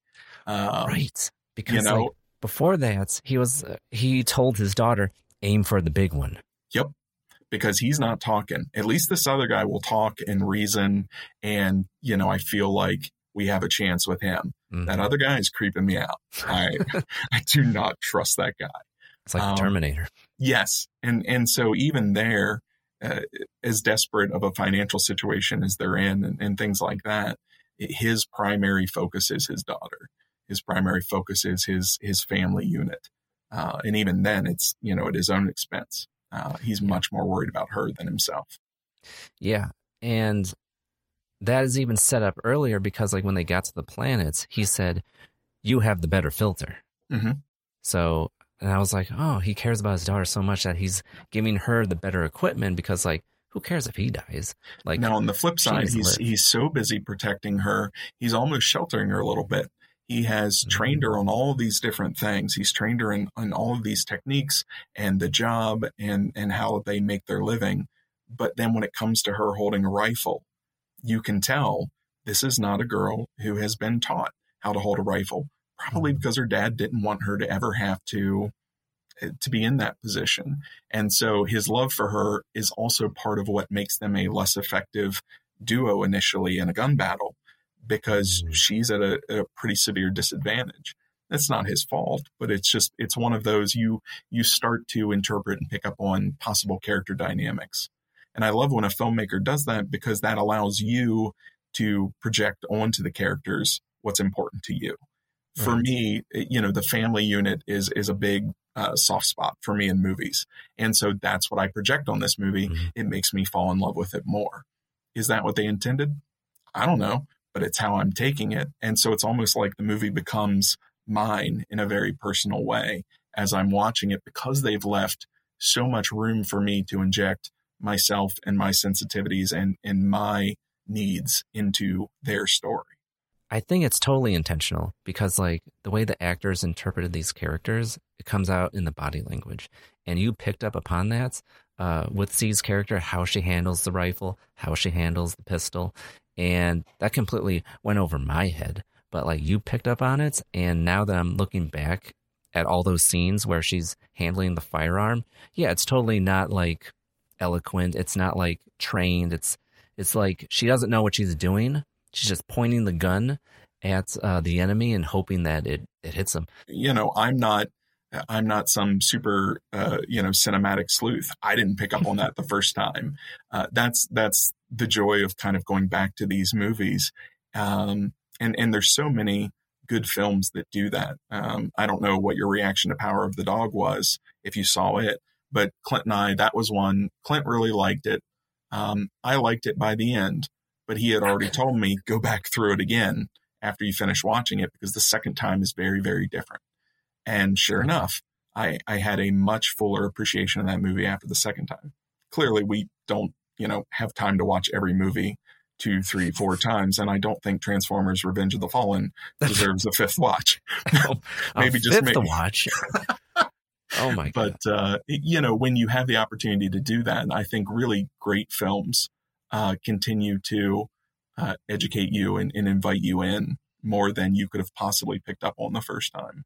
Um, right. Because you know- like, before that, he was uh, he told his daughter, aim for the big one. Yep. Because he's not talking. At least this other guy will talk and reason. And, you know, I feel like we have a chance with him. Mhm. That other guy is creeping me out. I, I do not trust that guy. It's like Um, the Terminator. Yes. And, and so even there, uh, as desperate of a financial situation as they're in and, and things like that, his primary focus is his daughter. His primary focus is his, his family unit. Uh, and even then it's, you know, at his own expense. Uh, he's much more worried about her than himself. Yeah. And that is even set up earlier because like when they got to the planets, he said, You have the better filter. Mhm. So and I was like, Oh, he cares about his daughter so much that he's giving her the better equipment because like who cares if he dies? Like now, on the flip side, he's live. he's so busy protecting her, he's almost sheltering her a little bit. He has Mm-hmm. trained her on all of these different things. He's trained her in, in all of these techniques and the job and and how they make their living. But then when it comes to her holding a rifle, you can tell this is not a girl who has been taught how to hold a rifle. Probably Mm-hmm. because her dad didn't want her to ever have to eh, to be in that position. And so his love for her is also part of what makes them a less effective duo initially in a gun battle because Mhm. she's at a, a pretty severe disadvantage. That's not his fault, but it's just it's one of those you you start to interpret and pick up on possible character dynamics. And I love when a filmmaker does that because that allows you to project onto the characters what's important to you. For Right. me, you know, the family unit is is a big uh, soft spot for me in movies, and so that's what I project on this movie. It makes me fall in love with it more. Is that what they intended? I don't know, but it's how I'm taking it, and so it's almost like the movie becomes mine in a very personal way as I'm watching it because they've left so much room for me to inject myself and my sensitivities and and my needs into their story. I think it's totally intentional because, like, the way the actors interpreted these characters, it comes out in the body language. And you picked up upon that uh, with C's character, how she handles the rifle, how she handles the pistol. And that completely went over my head. But, like, you picked up on it. And now that I'm looking back at all those scenes where she's handling the firearm, yeah, it's totally not like eloquent. It's not like trained. It's, it's like she doesn't know what she's doing. She's just pointing the gun at uh, the enemy and hoping that it, it hits them. you know i'm not i'm not some super uh, you know cinematic sleuth. I didn't pick up on that the first time. Uh, that's that's the joy of kind of going back to these movies. Um, and and there's so many good films that do that. Um, i don't know what your reaction to power of the dog was if you saw it but clint and i that was one. Clint really liked it. Um, i liked it by the end but he had already told me go back through it again after you finish watching it because the second time is very very different and sure enough, I, I had a much fuller appreciation of that movie after the second time. Clearly, we don't, you know, have time to watch every movie two, three, four times, and I don't think Transformers: Revenge of the Fallen deserves a fifth watch. Maybe A just fifth maybe. watch. oh my god! But uh, you know, when you have the opportunity to do that, I think really great films uh, continue to uh, educate you and, and invite you in more than you could have possibly picked up on the first time.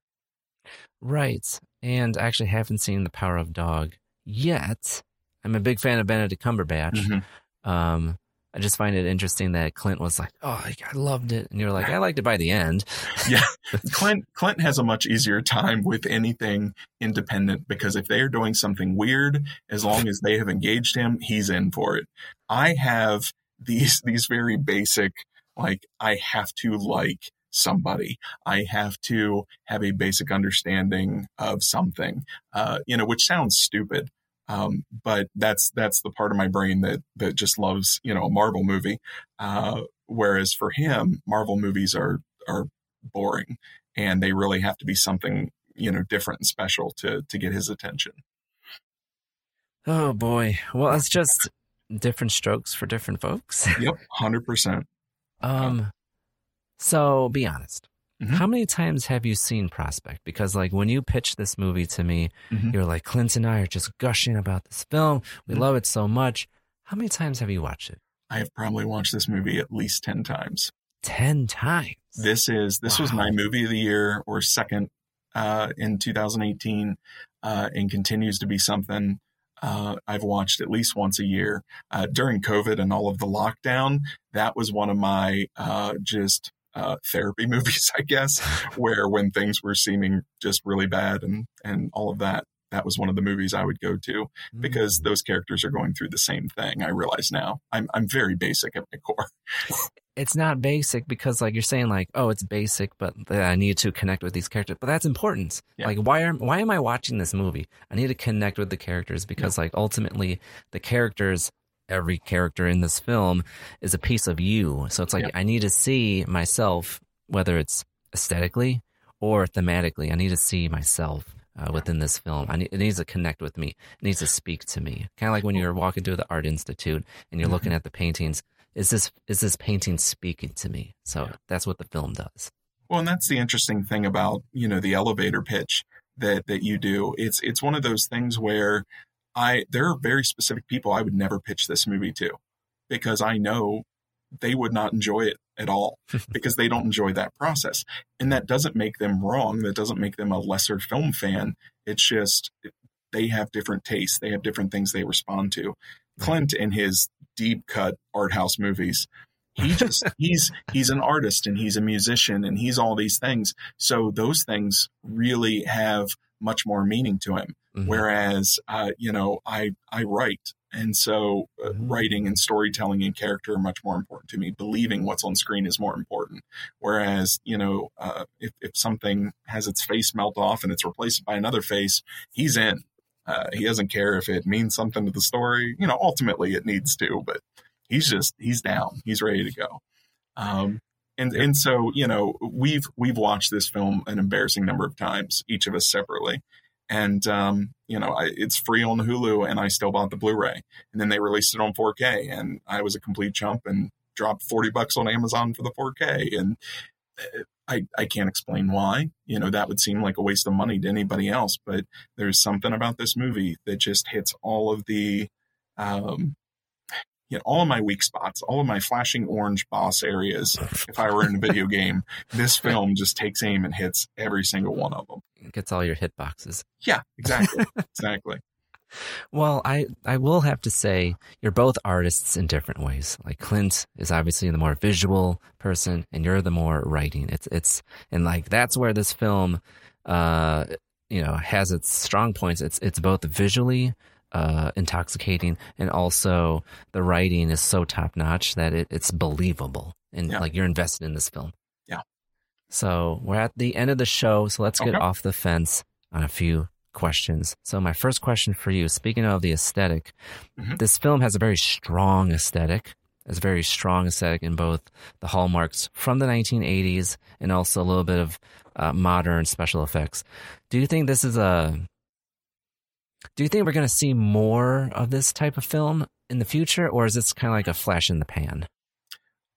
Right. And I actually haven't seen The Power of Dog yet. I'm a big fan of Benedict Cumberbatch. Mm-hmm. Um, I just find it interesting that Clint was like, "Oh, I loved it," and you're like, "I liked it by the end." yeah, Clint Clint has a much easier time with anything independent because if they are doing something weird, as long as they have engaged him, he's in for it. I have these these very basic like I have to like somebody. I have to have a basic understanding of something. Uh, you know, which sounds stupid. Um, but that's that's the part of my brain that that just loves you know a Marvel movie. Uh, whereas for him, Marvel movies are are boring, and they really have to be something you know different and special to to get his attention. Oh boy. Well, it's just different strokes for different folks. Yep, hundred percent. Um, so be honest. Mm-hmm. How many times have you seen Prospect? Because like when you pitched this movie to me, Mhm. you're like, Clint and I are just gushing about this film. We Mhm. love it so much. How many times have you watched it? I have probably watched this movie at least ten times. Ten times. This is this was my movie of the year or second uh, in 2018, uh, and continues to be something uh, I've watched at least once a year. Uh, during COVID and all of the lockdown, that was one of my uh, just uh, therapy movies, I guess, where when things were seeming just really bad and and all of that. That was one of the movies I would go to because those characters are going through the same thing. I realize now. I'm I'm very basic at my core. It's not basic because like you're saying like, oh, it's basic, but I need to connect with these characters. But that's important. Yeah. Like why are why am I watching this movie? I need to connect with the characters because like ultimately the characters every character in this film is a piece of you. So it's like Yeah. I need to see myself whether it's aesthetically or thematically. I need to see myself uh, within this film. I need, it needs to connect with me. It needs to speak to me. Kind of like when you're walking through the art institute and you're looking at the paintings. Is this is this painting speaking to me? So that's what the film does. Well, and that's the interesting thing about you know the elevator pitch that that you do. It's it's one of those things where I there are very specific people I would never pitch this movie to because I know they would not enjoy it at all because they don't enjoy that process. And that doesn't make them wrong. That doesn't make them a lesser film fan. It's just they have different tastes. They have different things they respond to. Clint in his deep cut art house movies, He just he's he's an artist and he's a musician and he's all these things. So those things really have much more meaning to him. Mm-hmm. Whereas, uh, you know, I I write, and so uh, mm-hmm. writing and storytelling and character are much more important to me. Believing what's on screen is more important. Whereas, you know, uh, if if something has its face melt off and it's replaced by another face, he's in. Uh, he doesn't care if it means something to the story. You know, ultimately it needs to, but he's just he's down. He's ready to go. Um, and and so you know we've we've watched this film an embarrassing number of times, each of us separately. And um, you know, I, it's free on Hulu, and I still bought the Blu-ray. And then they released it on 4K, and I was a complete chump and dropped 40 bucks on Amazon for the 4K. And uh, I, I can't explain why. You know, that would seem like a waste of money to anybody else, but there's something about this movie that just hits all of the, um, you know, all of my weak spots, all of my flashing orange boss areas. if I were in a video game, this film just takes aim and hits every single one of them. It gets all your hit boxes. Yeah, exactly. exactly. Well, I, I will have to say you're both artists in different ways. Like Clint is obviously the more visual person and you're the more writing. It's it's and like that's where this film uh you know has its strong points. It's it's both visually uh intoxicating and also the writing is so top notch that it, it's believable and yeah. like you're invested in this film. Yeah. So we're at the end of the show, so let's get off the fence on a few questions. So my first question for you, speaking of the esthetic mm-hmm. this film has a very strong aesthetic. It's a very strong aesthetic in both the hallmarks from the 1980s and also a little bit of uh, modern special effects. Do you think this is a do you think we're going to see more of this type of film in the future, or is this kind of like a flash in the pan?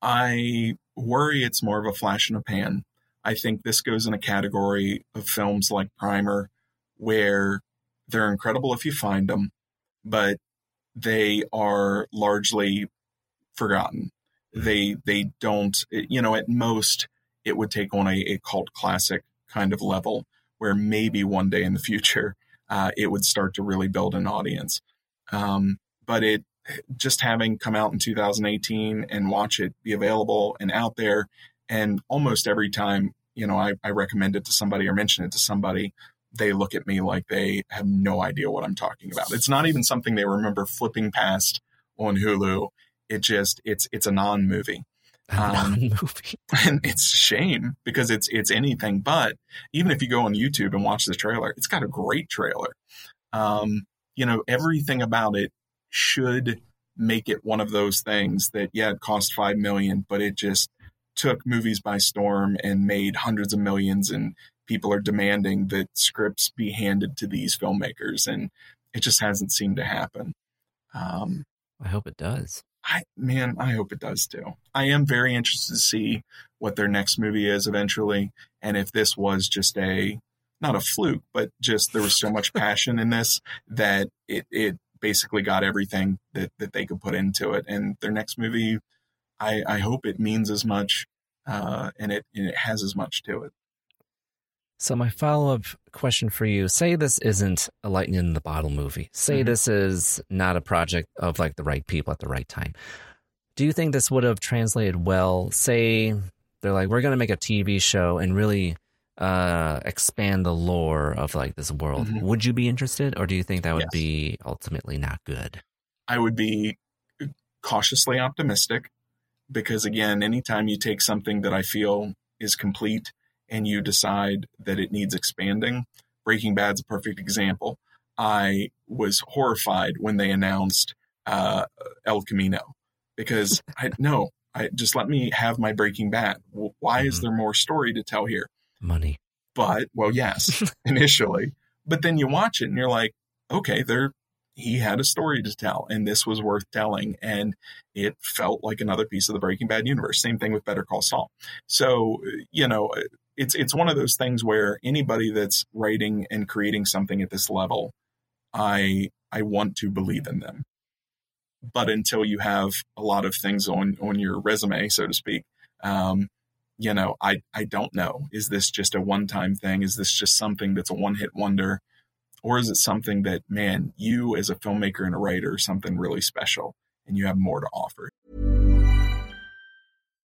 I worry it's more of a flash in the pan. I think this goes in a category of films like Primer, where they're incredible if you find them, but they are largely forgotten. Hmm. They they don't you know at most it would take on a, a cult classic kind of level where maybe one day in the future uh, it would start to really build an audience. Um, but it just having come out in 2018 and watch it be available and out there, and almost every time you know I, I recommend it to somebody or mention it to somebody, they look at me like they have no idea what I'm talking about. It's not even something they remember flipping past on Hulu. It just it's it's a non movie. Um, movie. and it's a shame because it's it's anything but. Even if you go on YouTube and watch the trailer, it's got a great trailer. Um, you know, everything about it should make it one of those things that yeah, it cost five million, but it just took movies by storm and made hundreds of millions and people are demanding that scripts be handed to these filmmakers, and it just hasn't seemed to happen. Um, I hope it does. I man, I hope it does too. I am very interested to see what their next movie is eventually, and if this was just a not a fluke, but just there was so much passion in this that it it basically got everything that that they could put into it. And their next movie, I I hope it means as much, uh, and it and it has as much to it. So my follow-up question for you, say this isn't a lightning in the bottle movie. Say mm-hmm. this is not a project of like the right people at the right time. Do you think this would have translated well? Say they're like, we're going to make a TV show and really uh, expand the lore of like this world. Mm-hmm. Would you be interested, or do you think that would yes. be ultimately not good? I would be cautiously optimistic because again, anytime you take something that I feel is complete and you decide that it needs expanding. Breaking Bad's a perfect example. I was horrified when they announced uh, El Camino because I no, I just let me have my Breaking Bad. Why mm-hmm. is there more story to tell here? Money. But well, yes, initially, but then you watch it and you're like, okay, there he had a story to tell and this was worth telling and it felt like another piece of the breaking bad universe same thing with better call saul so you know it's it's one of those things where anybody that's writing and creating something at this level, I I want to believe in them. But until you have a lot of things on on your resume, so to speak, um, you know, I I don't know. Is this just a one time thing? Is this just something that's a one hit wonder? Or is it something that, man, you as a filmmaker and a writer, something really special and you have more to offer?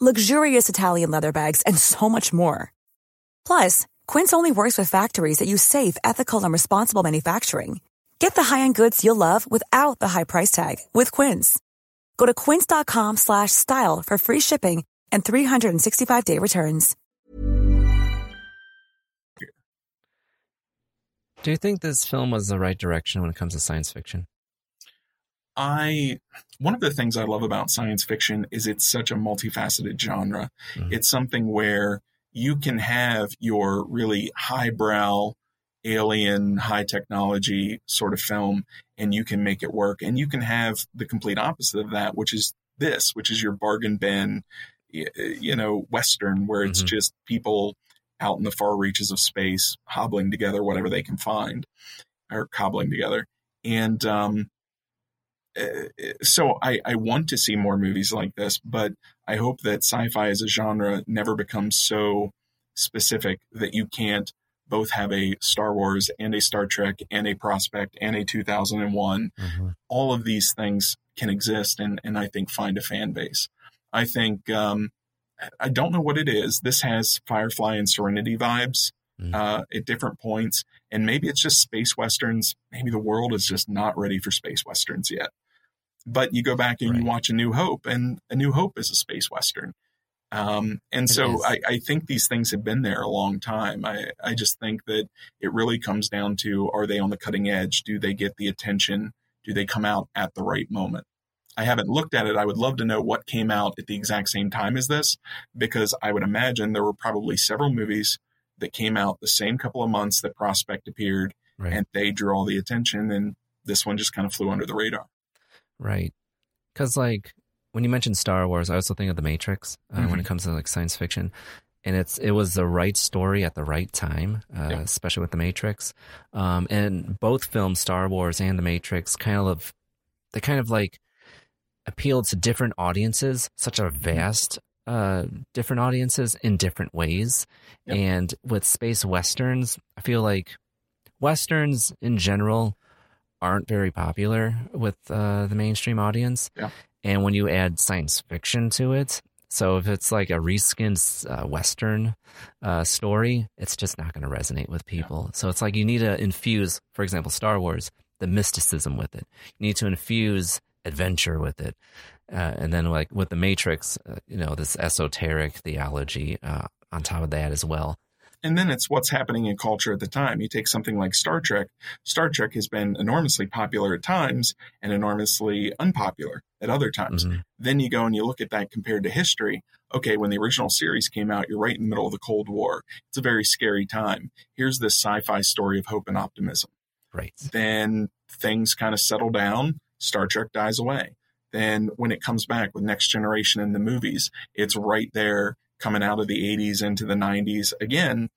luxurious Italian leather bags, and so much more. Plus, Quince only works with factories that use safe, ethical, and responsible manufacturing. Get the high-end goods you'll love without the high price tag with Quince. Go to quince.com/style for free shipping and 365-day returns. Do you think this film was the right direction when it comes to science fiction? I one of the things I love about science fiction is it's such a multifaceted genre. Mm-hmm. It's something where you can have your really highbrow alien high technology sort of film and you can make it work and you can have the complete opposite of that which is this which is your bargain bin you know western where it's mm-hmm. just people out in the far reaches of space hobbling together whatever they can find or cobbling together and um, so I, I want to see more movies like this, but I hope that sci-fi as a genre never becomes so specific that you can't both have a Star Wars and a Star Trek and a Prospect and a 2001. Mm-hmm. All of these things can exist and, and I think find a fan base. I think, um, I don't know what it is. This has Firefly and Serenity vibes mm-hmm. uh, at different points. And maybe it's just space westerns. Maybe the world is just not ready for space westerns yet. But you go back and right. you watch A New Hope, and A New Hope is a space western. Um, and it so I, I, think these things have been there a long time. I, I just think that it really comes down to are they on the cutting edge? Do they get the attention? Do they come out at the right moment? I haven't looked at it. I would love to know what came out at the exact same time as this, because I would imagine there were probably several movies that came out the same couple of months that Prospect appeared, right. and they drew all the attention, and this one just kind of flew under the radar. Right. Because, like, when you mentioned Star Wars, I also think of The Matrix uh, mm-hmm. when it comes to like science fiction. And it's it was the right story at the right time, uh, yeah. especially with The Matrix. Um, and both films, Star Wars and The Matrix, kind of they kind of like appealed to different audiences, such a mm-hmm. vast uh, different audiences in different ways. Yep. And with space westerns, I feel like westerns in general aren't very popular with uh, the mainstream audience. Yeah. And when you add science fiction to it, so if it's like a reskinned uh, Western uh, story, it's just not going to resonate with people. Yeah. So it's like you need to infuse, for example, Star Wars, the mysticism with it. You need to infuse adventure with it. Uh, and then like with the Matrix, uh, you know, this esoteric theology uh, on top of that as well. And then it's what's happening in culture at the time. You take something like Star Trek. Star Trek has been enormously popular at times and enormously unpopular at other times. Mm-hmm. Then you go and you look at that compared to history. Okay, when the original series came out, you're right in the middle of the Cold War. It's a very scary time. Here's this sci fi story of hope and optimism. Right. Then things kind of settle down. Star Trek dies away. Then when it comes back with Next Generation in the movies, it's right there coming out of the 80s into the 90s again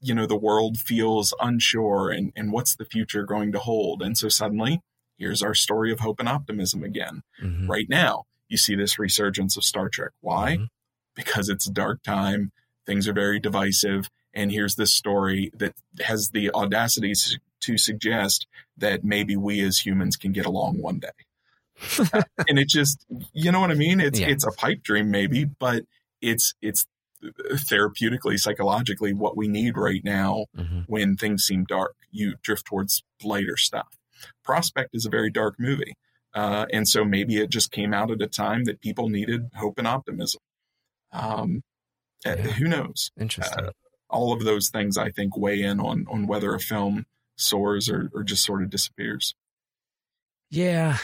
you know the world feels unsure and, and what's the future going to hold? And so suddenly here's our story of hope and optimism again. Mm-hmm. right now you see this resurgence of star trek. Why? Mm-hmm. because it's a dark time things are very divisive and here's this story that has the audacity to suggest that maybe we as humans can get along one day. And it just you know what i mean? It's yeah. it's a pipe dream maybe but it's it's therapeutically psychologically what we need right now mm-hmm. when things seem dark you drift towards lighter stuff prospect is a very dark movie uh, and so maybe it just came out at a time that people needed hope and optimism um, Uh, Who knows? Interesting. Uh, all of those things, I think, weigh in on on whether a film soars or, or just sort of disappears. Yeah.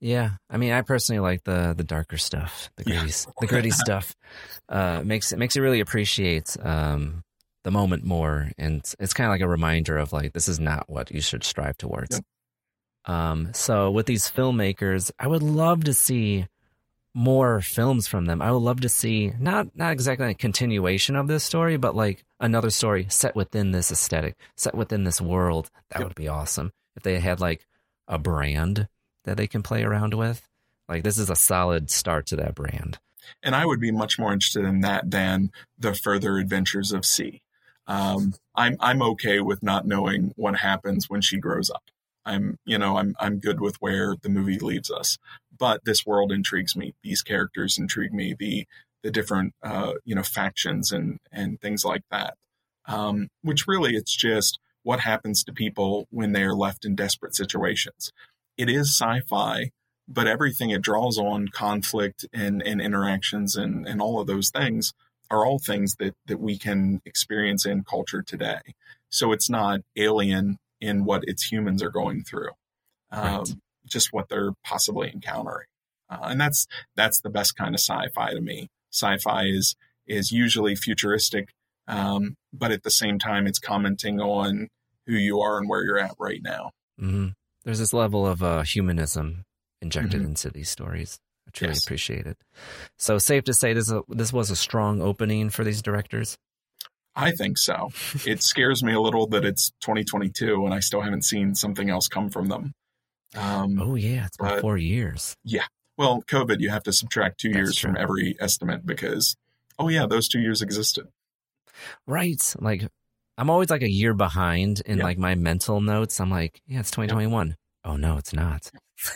Yeah. I mean, I personally like the the darker stuff, the gritty, Yeah. the gritty stuff. Uh, makes it makes you really appreciate um, the moment more, and it's kind of like a reminder of like this is not what you should strive towards. Um, so with these filmmakers, I would love to see more films from them. I would love to see not not exactly a continuation of this story, but like another story set within this aesthetic, set within this world. That would be awesome if they had like a brand that they can play around with. Like this is a solid start to that brand. And I would be much more interested in that than the further adventures of C. Um, I'm I'm okay with not knowing what happens when she grows up. I'm you know I'm I'm good with where the movie leaves us. But this world intrigues me. These characters intrigue me. The the different uh, you know factions and and things like that. Um, which really it's just what happens to people when they are left in desperate situations. It is sci-fi, but everything it draws on conflict and, and interactions and, and all of those things are all things that, that we can experience in culture today. So it's not alien in what its humans are going through, um, Right. just what they're possibly encountering. Uh, and that's that's the best kind of sci-fi to me. Sci-fi is is usually futuristic, um, but at the same time, it's commenting on who you are and where you're at right now. hmm There's this level of uh, humanism injected Mhm. into these stories. I truly Yes. appreciate it. So safe to say this a, this was a strong opening for these directors. I think so. it scares me a little that it's 2022 and I still haven't seen something else come from them. Um, Oh yeah, it's been four years. yeah. Well, COVID, you have to subtract two That's years from every estimate because, oh yeah, those two years existed. Right. Like I'm always like a year behind in like my mental notes. I'm like, yeah, it's 2021. Oh no, it's not.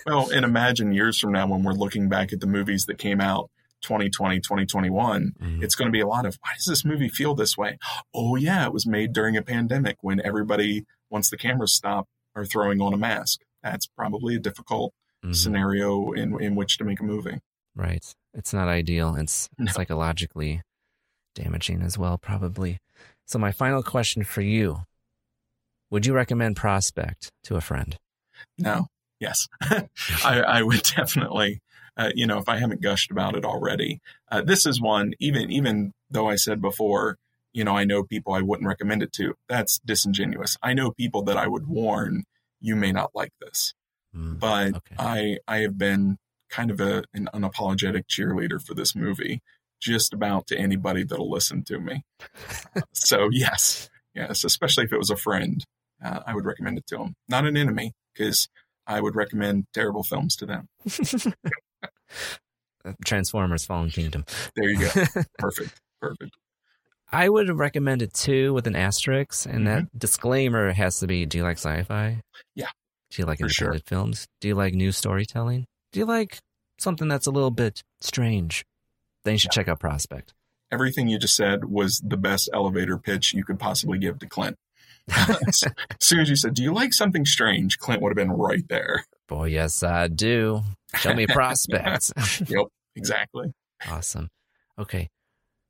Well, and imagine years from now when we're looking back at the movies that came out 2020, 2021, Mhm. it's going to be a lot of why does this movie feel this way? Oh, yeah, it was made during a pandemic when everybody, once the cameras stop, are throwing on a mask. That's probably a difficult Mhm. scenario in, in which to make a movie. Right. It's not ideal. It's No. psychologically damaging as well, probably. So my final question for you: Would you recommend Prospect to a friend? No, yes, I, I would definitely. Uh, you know, if I haven't gushed about it already, uh, this is one. Even even though I said before, you know, I know people I wouldn't recommend it to. That's disingenuous. I know people that I would warn you may not like this, Mm, but okay. I I have been kind of a, an unapologetic cheerleader for this movie, just about to anybody that'll listen to me. so yes, yes, especially if it was a friend, uh, I would recommend it to them. Not an enemy, because I would recommend terrible films to them. Transformers: Fallen Kingdom. There you go. Perfect, perfect. I would recommend it too, with an asterisk, and that Mm-hmm. disclaimer has to be: Do you like sci-fi? Yeah, Do you like for sure. films? Do you like new storytelling? Do you like something that's a little bit strange? Then you should check out Prospect. Everything you just said was the best elevator pitch you could possibly give to Clint. as soon as you said, "Do you like something strange?" Clint would have been right there. Boy, yes, I do. Show me prospects. Yep, exactly. awesome. Okay.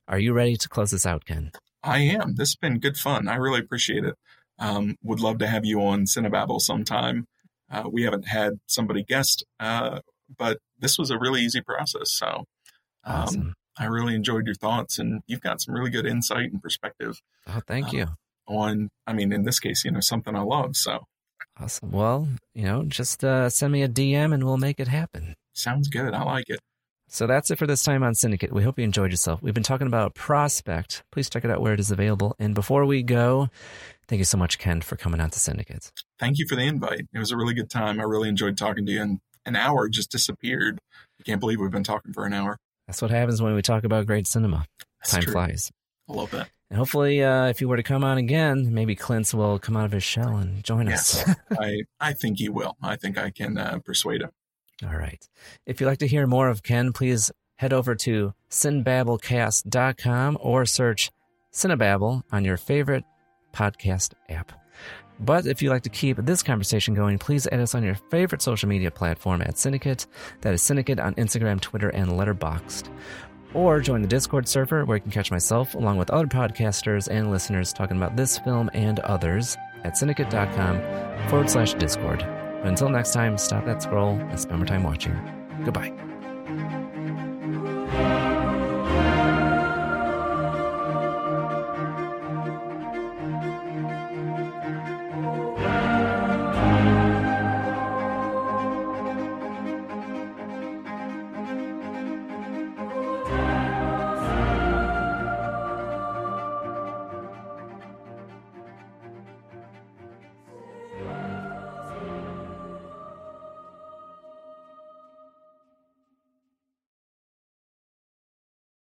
Are you ready to close this out, Ken? I am. This has been good fun. I really appreciate it. Um, would love to have you on Cinebabble sometime. Uh, we haven't had somebody guest, uh, but this was a really easy process. So um, I really enjoyed your thoughts, and you've got some really good insight and perspective Oh, thank uh, you. on, I mean, in this case, you know, something I love. So Awesome. Well, you know, just uh, send me a DM and we'll make it happen. sounds good. I like it. So that's it for this time on Syndicate. We hope you enjoyed yourself. We've been talking about Prospect. Please check it out where it is available. And before we go, thank you so much, Ken, for coming on to Syndicate. Thank you for the invite. It was a really good time. I really enjoyed talking to you, and an hour just disappeared. I can't believe we've been talking for an hour. That's what happens when we talk about great cinema. That's Time true. flies. I love that. And hopefully, uh, if you were to come on again, maybe Clint's will come out of his shell and join Yes, us. I, I think he will. I think I can uh, persuade him. All right. If you'd like to hear more of Ken, please head over to cinebabblecast.com or search Cinebabble on your favorite podcast app. But if you'd like to keep this conversation going, please add us on your favorite social media platform at Syndicate. That is Syndicate on Instagram, Twitter, and Letterboxd. or join the Discord server where you can catch myself along with other podcasters and listeners talking about this film and others at syndicate.com forward slash Discord. Until next time, stop that scroll and spend more time watching. Goodbye.